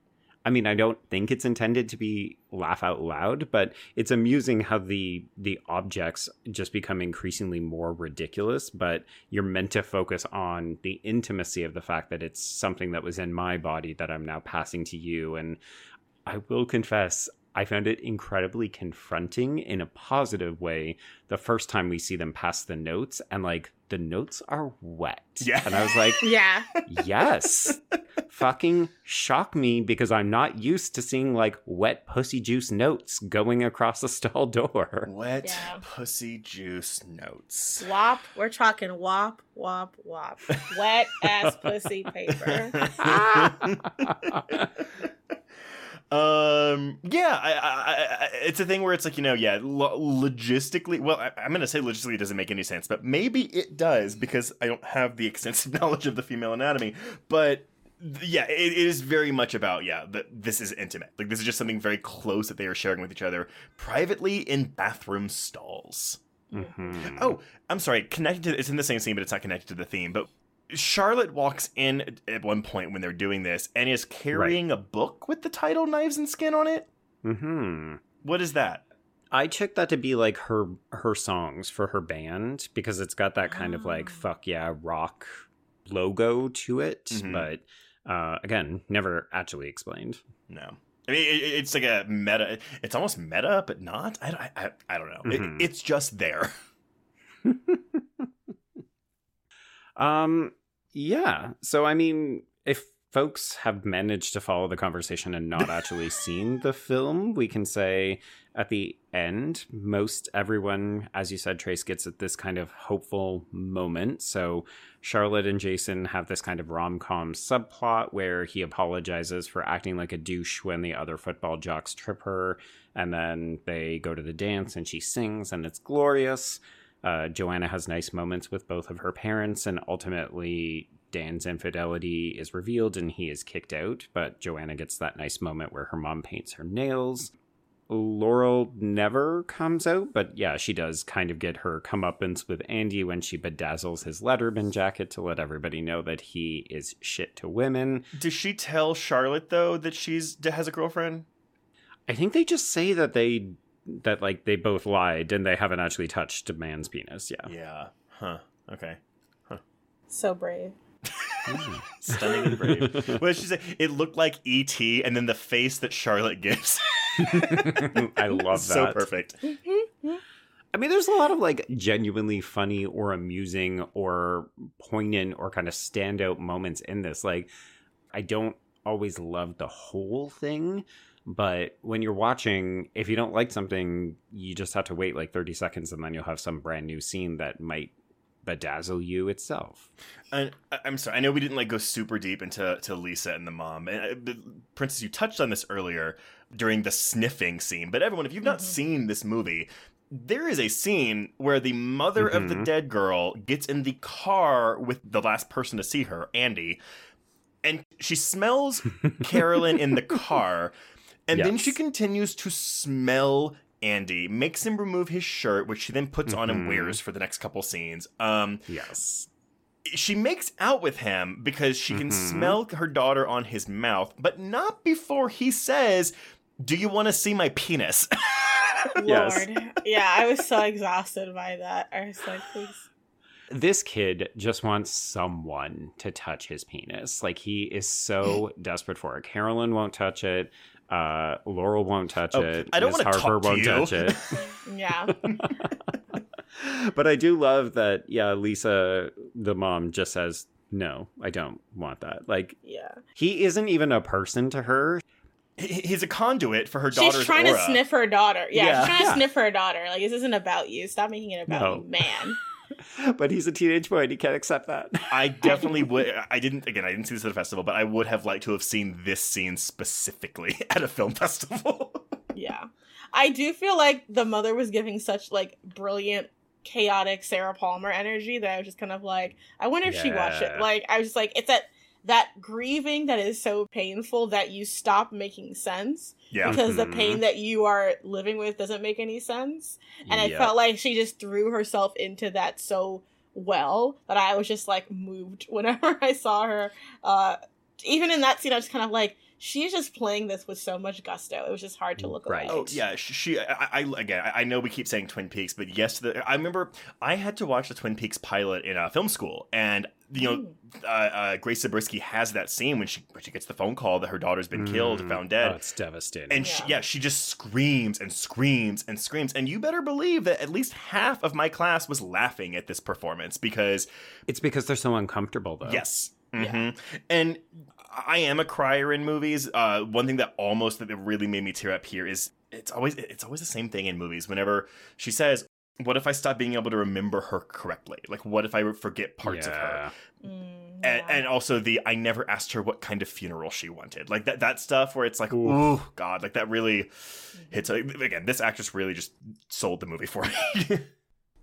I mean, I don't think it's intended to be laugh out loud, but it's amusing how the the objects just become increasingly more ridiculous, but you're meant to focus on the intimacy of the fact that it's something that was in my body that I'm now passing to you and I will confess, I found it incredibly confronting in a positive way the first time we see them pass the notes, and like the notes are wet. Yeah. And I was like, [LAUGHS] Yeah. yes, [LAUGHS] fucking shock me because I'm not used to seeing like wet pussy juice notes going across a stall door. Wet Yeah. pussy juice notes. Wop. We're talking wop, wop, wop. [LAUGHS] Wet ass pussy paper. Um yeah I, I, I it's a thing where it's like you know yeah lo- logistically well I, i'm gonna say logistically it doesn't make any sense but maybe it does because i don't have the [LAUGHS] extensive knowledge of the female anatomy but yeah it, it is very much about yeah that this is intimate like this is just something very close that they are sharing with each other privately in bathroom stalls Mhm. Oh, I'm sorry. Connected to it's in the same scene, but it's not connected to the theme. But Charlotte walks in at one point when they're doing this and is carrying a book with the title "Knives and Skin" on it. Mhm. What is that? I took that to be like her her songs for her band because it's got that kind of like Oh. fuck yeah rock logo to it, Mhm. but uh, again, never actually explained. No. I mean, it, it's like a meta. It's almost meta, but not. I, don't- I, I, don't know. Mhm. It, it's just there. [LAUGHS] Um, yeah. So I mean, if folks have managed to follow the conversation and not [LAUGHS] actually seen the film, we can say at the end, most everyone, as you said, Trace gets at this kind of hopeful moment. So Charlotte and Jason have this kind of rom com subplot where he apologizes for acting like a douche when the other football jocks trip her, and then they go to the dance and she sings and it's glorious. Uh, Joanna has nice moments with both of her parents, and ultimately Dan's infidelity is revealed and he is kicked out. But Joanna gets that nice moment where her mom paints her nails. Laurel never comes out, but yeah, she does kind of get her comeuppance with Andy when she bedazzles his Letterman jacket to let everybody know that he is shit to women. Does she tell Charlotte though that she's has a girlfriend? I think they just say that they that like they both lied and they haven't actually touched a man's penis. Yeah. Yeah. Huh. Okay. Huh. So brave. Hmm. [LAUGHS] Stunning and brave. what did she say? It looked like E.T. and then the face that Charlotte gives. [LAUGHS] I love that. so perfect. I mean, there's a lot of like genuinely funny or amusing or poignant or kind of standout moments in this. Like, I don't always love the whole thing, but when you're watching, if you don't like something, you just have to wait like 30 seconds and then you'll have some brand new scene that might bedazzle you itself. And I- I'm sorry, I know we didn't like go super deep into to Lisa and the mom. And uh, Princess, you touched on this earlier during the sniffing scene. But everyone, if you've not seen this movie, there is a scene where the mother of the Mhm. dead girl gets in the car with the last person to see her, Andy, and she smells [LAUGHS] Carolyn in the car, and then she continues to smell Andy, makes him remove his shirt, which she then puts on and Mhm. wears for the next couple scenes. Um, Yes. she makes out with him because she can Mhm. smell her daughter on his mouth, but not before he says, "Do you want to see my penis?" [LAUGHS] Yes. Yeah, I was so exhausted by that. I was like, please. This kid just wants someone to touch his penis. Like he is so [LAUGHS] desperate for it. Carolyn won't touch it. Uh, Laurel won't touch Oh, it. I don't Miss wanna Harper won't you. touch it. [LAUGHS] Yeah. [LAUGHS] but I do love that. Yeah, Lisa, the mom, just says, "No, I don't want that." Like Yeah. he isn't even a person to her. He's a conduit for her daughter's She's trying aura. to sniff her daughter. Yeah, Yeah. she's trying Yeah. to sniff her daughter. Like, this isn't about you. Stop making it about No. you, man. [LAUGHS] [LAUGHS] But he's a teenage boy and he can't accept that. I [LAUGHS] definitely would. I didn't. Again, I didn't see this at a festival, but I would have liked to have seen this scene specifically [LAUGHS] at a film festival. Yeah. I do feel like the mother was giving such like brilliant, chaotic Sarah Palmer energy that I was just kind of like, I wonder if she watched it. Like I was just like, it's that that grieving that is so painful that you stop making sense Yeah. because the Mhm. pain that you are living with doesn't make any sense. And I felt like she just threw herself into that so well that I was just like moved [LAUGHS] whenever I saw her. Uh, even in that scene, I was kind of like, she's just playing this with so much gusto. It was just hard to look Right. away. Oh yeah, sh- she. I, I again, I I know we keep saying Twin Peaks, but yes, the, I remember I had to watch the Twin Peaks pilot in uh, film school, and you know, uh, uh, Grace Zabriskie has that scene when she when she gets the phone call that her daughter's been killed, Mm. found dead. Oh, it's devastating. and she, Yeah. yeah, she just screams and screams and screams. And you better believe that at least half of my class was laughing at this performance because it's because they're so uncomfortable, though. Yes. Yeah. hmm And I am a crier in movies. Uh, one thing that almost that really made me tear up here is it's always it's always the same thing in movies. Whenever she says, "What if I stop being able to remember her correctly? Like, what if I forget parts of her?" Mm, And, yeah. and also the I never asked her what kind of funeral she wanted. Like that that stuff where it's like, Oof. oh god, like that really hits. Again, this actress really just sold the movie for me. [LAUGHS]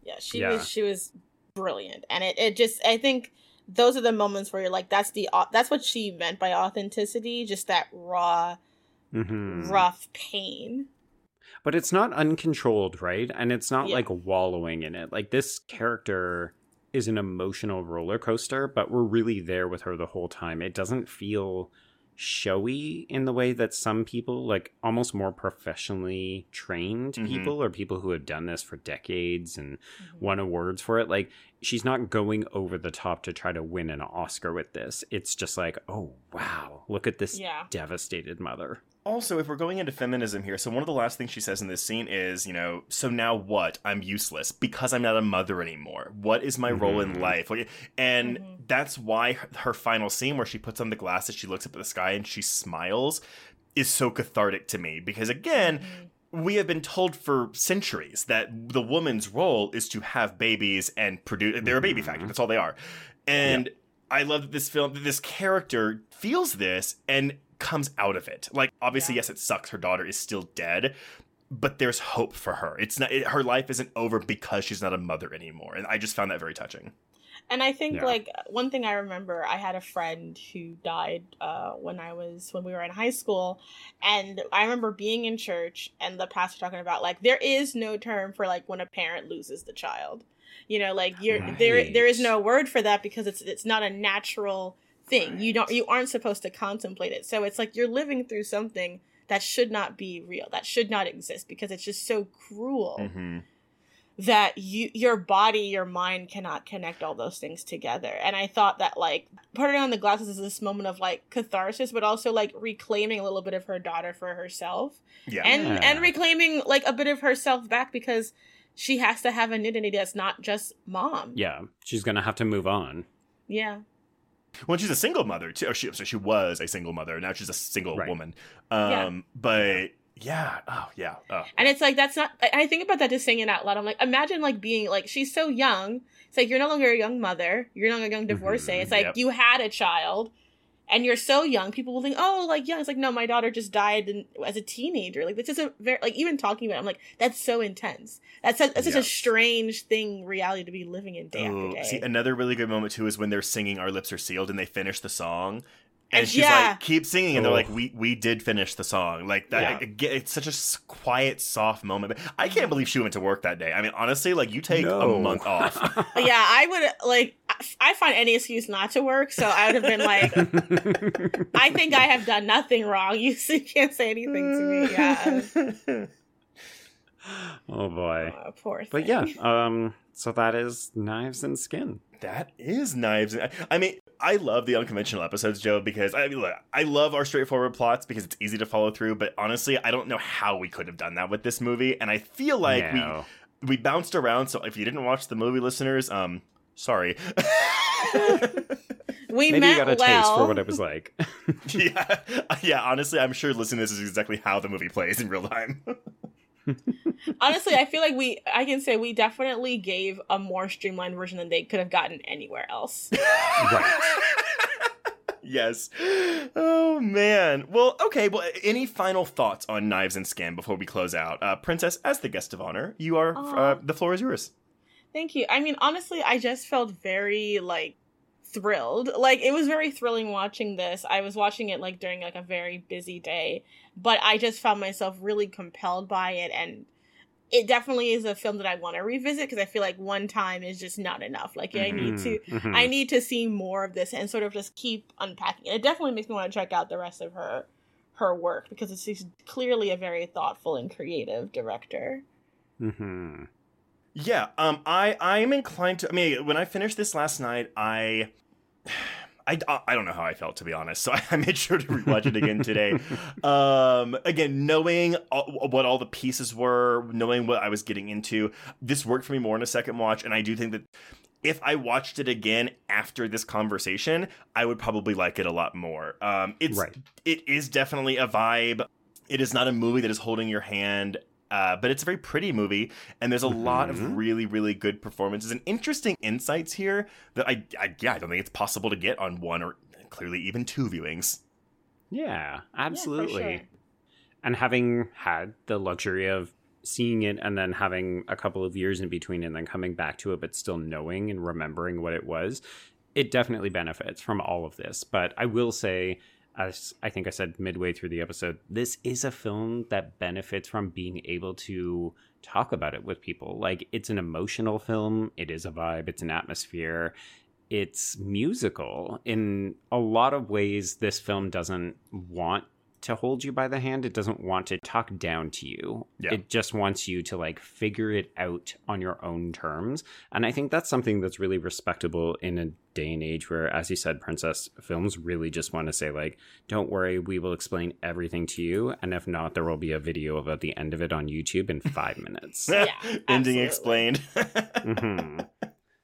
yeah, she Yeah. was she was brilliant, and it it just I think those are the moments where you're like, that's the that's what she meant by authenticity, just that raw, Mhm. rough pain. But it's not uncontrolled, right? And it's not Yeah. like wallowing in it. Like this character is an emotional roller coaster, but we're really there with her the whole time. It doesn't feel showy in the way that some people, like almost more professionally trained Mhm. people or people who have done this for decades and Mhm. won awards for it, like she's not going over the top to try to win an Oscar with this. It's just like, oh wow, look at this Yeah. devastated mother. Also, if we're going into feminism here, so one of the last things she says in this scene is, you know, so now what? I'm useless because I'm not a mother anymore. What is my role in Mhm. life? Like, and Mhm. that's why her, her final scene where she puts on the glasses, she looks up at the sky and she smiles is so cathartic to me because again, Mhm. We have been told for centuries that the woman's role is to have babies and produce. They're a baby Mhm. factory. That's all they are. And I love that this film, that this character feels this and comes out of it. Like, obviously, Yeah. yes, it sucks. Her daughter is still dead, but there's hope for her. It's not. It, her life isn't over because she's not a mother anymore. And I just found that very touching. And I think Yeah. like one thing I remember, I had a friend who died uh, when I was when we were in high school, and I remember being in church and the pastor talking about like there is no term for like when a parent loses the child, you know, like you're there there is no word for that because it's it's not a natural thing. You don't you aren't supposed to contemplate it. So it's like you're living through something that should not be real, that should not exist because it's just so cruel Mm-hmm. That you your body your mind cannot connect all those things together and i thought that like putting on the glasses is this moment of like catharsis but also like reclaiming a little bit of her daughter for herself Yeah. and and reclaiming like a bit of herself back because she has to have an identity that's not just mom Yeah, she's gonna have to move on. yeah Well, she's a single mother too. Or she, so she was a single mother. Now she's a single Right. woman. Um, Yeah. But yeah. Oh, yeah. Oh. and it's like that's not I, think about that just saying it out loud. I'm like imagine like being like she's so young. It's like you're no longer a young mother. You're no longer a young divorcee. Mhm, it's like yep. you had a child and you're so young. People will think oh like young it's like no my daughter just died in, as a teenager. Like this is a very like even talking about it, i'm like that's so intense. That's such, that's such a strange thing reality to be living in day Ooh, after day. See, another really good moment too is when they're singing "Our Lips Are Sealed" and they finish the song, and And- she's yeah. like, "Keep singing," and they're Oh. like, "We we did finish the song." Like that, Yeah. it- it's such a quiet, soft moment. But I can't believe she went to work that day. I mean, honestly, like you take a month off. [LAUGHS] Yeah i would like I- i find any excuse not to work so i would have been like [LAUGHS] i think i have done nothing wrong you [LAUGHS] can't say anything to me yeah oh boy. Oh, poor But yeah, um, so that is Knives and Skin. That is knives. I mean, I love the unconventional episodes, Joe, because I mean, look, I love our straightforward plots because it's easy to follow through. But honestly, I don't know how we could have done that with this movie, and I feel like No. we we bounced around. So if you didn't watch the movie, listeners, um, sorry. [LAUGHS] we Maybe you got a well. taste for what it was like. [LAUGHS] yeah, yeah. Honestly, I'm sure listening to this is exactly how the movie plays in real time. [LAUGHS] Honestly, I feel like we I can say we definitely gave a more streamlined version than they could have gotten anywhere else. [LAUGHS] right. yes. Oh man. Well, okay. Well, any final thoughts on Knives and Skin before we close out? Uh, Princess, as the guest of honor, you are. Uh, the floor is yours. Thank you. I mean, honestly, I just felt very like thrilled. Like it was very thrilling watching this. I was watching it like during like a very busy day, but I just found myself really compelled by it and it definitely is a film that I want to revisit because I feel like one time is just not enough. Like I need to Mhm. I need to see more of this and sort of just keep unpacking it. It definitely makes me want to check out the rest of her her work because it's clearly a very thoughtful and creative director. hmm Yeah, um, I I'm inclined to. I mean, when I finished this last night, I. I, I don't know how I felt to be honest, so [LAUGHS] I made sure to rewatch it again today. [LAUGHS] Um, again, knowing all, what all the pieces were, knowing what I was getting into, this worked for me more in a second watch, and I do think that if I watched it again after this conversation, I would probably like it a lot more. Um, it's Right. it is definitely a vibe. It is not a movie that is holding your hand, uh, but it's a very pretty movie, and there's a lot of Mhm. really, really good performances and interesting insights here that I, I, yeah, I don't think it's possible to get on one or clearly even two viewings. Yeah, Yeah, absolutely. for sure. And having had the luxury of seeing it and then having a couple of years in between and then coming back to it, but still knowing and remembering what it was, it definitely benefits from all of this. But I will say, as I think I said midway through the episode, this is a film that benefits from being able to talk about it with people. Like, it's an emotional film, it is a vibe, it's an atmosphere. It's musical. In a lot of ways, this film doesn't want to hold you by the hand. It doesn't want to talk down to you. Yeah. It just wants you to like figure it out on your own terms. And I think that's something that's really respectable in a day and age where, as you said, Princess films really just want to say, like, don't worry, we will explain everything to you. And if not, there will be a video about the end of it on YouTube in five [LAUGHS] minutes. Yeah, Ending absolutely. explained. hmm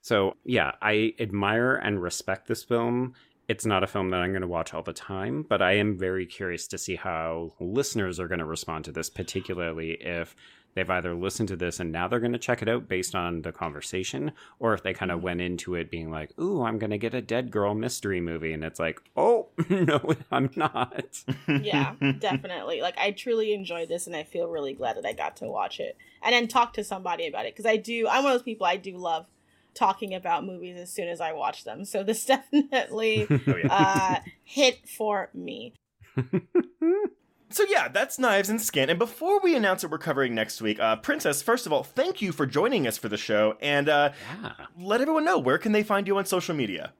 So yeah, I admire and respect this film. It's not a film that I'm going to watch all the time, but I am very curious to see how listeners are going to respond to this, particularly if they've either listened to this and now they're going to check it out based on the conversation, or if they kind of mm-hmm. went into it being like, "Ooh, I'm going to get a dead girl mystery movie," and it's like, "Oh [LAUGHS] no, I'm not." yeah, [LAUGHS] definitely. Like I truly enjoyed this, and I feel really glad that I got to watch it and then talk to somebody about it because I do. I'm one of those people. I do love talking about movies as soon as I watch them. So this [LAUGHS] definitely oh, yeah. uh, hit for me. So yeah, that's Knives and Skin. And before we announce what we're covering next week, uh, Princess, first of all, thank you for joining us for the show, and uh, yeah. let everyone know where can they find you on social media.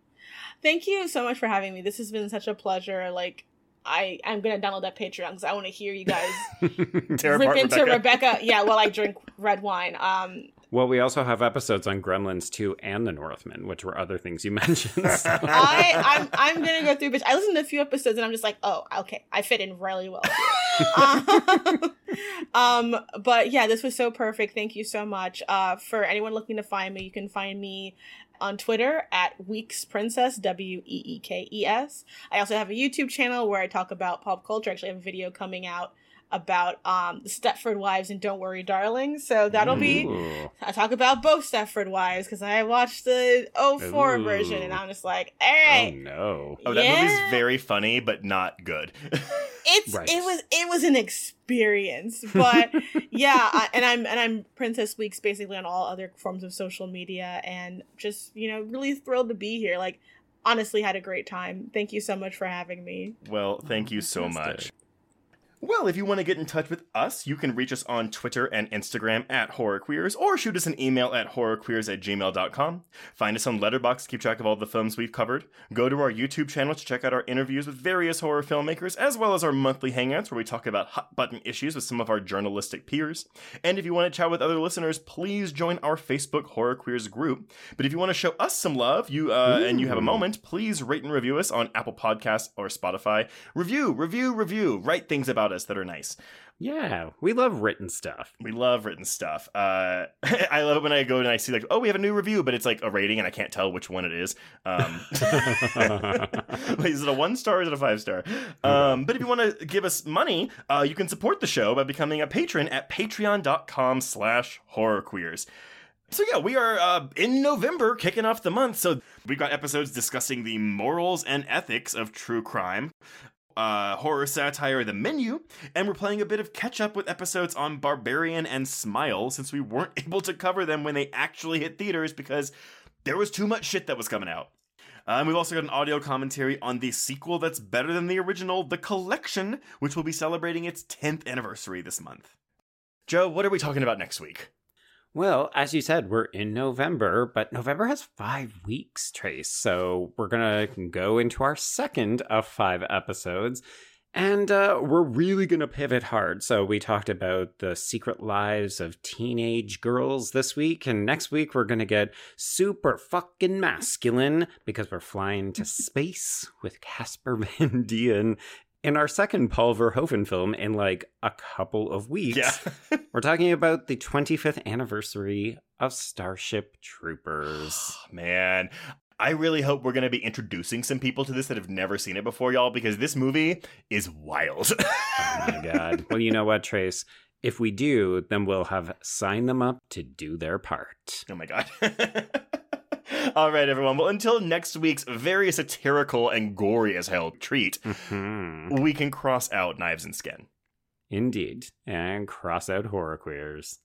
Thank you so much for having me. This has been such a pleasure. Like. I, I'm gonna download that Patreon because I want to hear you guys [LAUGHS] rip apart into Rebecca. Rebecca. Yeah, while I drink red wine. Um, Well, we also have episodes on Gremlins 2 and The Northman, which were other things you [LAUGHS] mentioned. so- I I'm I'm gonna go through. But I listened to a few episodes and I'm just like, oh, okay, I fit in really well. [LAUGHS] um, [LAUGHS] um, but yeah, this was so perfect. Thank you so much. Uh, for anyone looking to find me, you can find me on Twitter at Weekes Princess W E E K E S. I also have a YouTube channel where I talk about pop culture. I actually, have a video coming out about um the Stepford Wives and Don't Worry Darling. So that'll be Ooh. I talk about both Stepford Wives because I watched the 04 Ooh. version and I'm just like, all Oh no. Oh, that Yeah. movie's very funny, but not good. [LAUGHS] It's Right. it was it was an experience, but [LAUGHS] yeah, I, and I'm and I'm Princess Weekes basically on all other forms of social media and just you know really thrilled to be here. Like honestly, had a great time. Thank you so much for having me. well, thank you so Fantastic. much. Well, if you want to get in touch with us, you can reach us on Twitter and Instagram at HorrorQueers or shoot us an email at horrorqueers at gmail.com. Find us on Letterboxd to keep track of all the films we've covered. Go to our YouTube channel to check out our interviews with various horror filmmakers, as well as our monthly hangouts where we talk about hot button issues with some of our journalistic peers. And if you want to chat with other listeners, please join our Facebook Horror Queers group. But if you want to show us some love, you uh, and you have a moment, please rate and review us on Apple Podcasts or Spotify. Review, review, review. Write things about us that are nice. Yeah, we love written stuff. We love written stuff. Uh, [LAUGHS] I love it when I go and I see like, oh, we have a new review, but it's like a rating and I can't tell which one it is. Um, [LAUGHS] [LAUGHS] Wait, is it a one star or is it a five star? Um, but if you want to give us money, uh, you can support the show by becoming a patron at patreon.com slash horrorqueers. So yeah, we are uh, in November, kicking off the month. So we've got episodes discussing the morals and ethics of true crime, uh, horror satire, The Menu, and we're playing a bit of catch up with episodes on Barbarian and Smile since we weren't [LAUGHS] able to cover them when they actually hit theaters because there was too much shit that was coming out. Um, we've also got an audio commentary on the sequel that's better than the original, The Collection, which will be celebrating its 10th anniversary this month. Joe, what are we talking about next week? Well, as you said, we're in November, but November has five weeks, Trace. So we're going to go into our second of five episodes. And uh, we're really going to pivot hard. So, we talked about the secret lives of teenage girls this week. And next week, we're going to get super fucking masculine because we're flying to [LAUGHS] space with Casper [LAUGHS] Van Dien in our second Paul Verhoeven film in like a couple of weeks. Yeah. [LAUGHS] we're talking about the 25th anniversary of Starship Troopers. [SIGHS] Man, I really hope we're going to be introducing some people to this that have never seen it before, y'all, because this movie is wild. [LAUGHS] oh my God. Well, you know what, Trace? If we do, then we'll have signed them up to do their part. Oh my God. [LAUGHS] [LAUGHS] All right, everyone. Well, until next week's very satirical and gory as hell treat, mm-hmm. we can cross out Knives and Skin. Indeed. And cross out horror queers.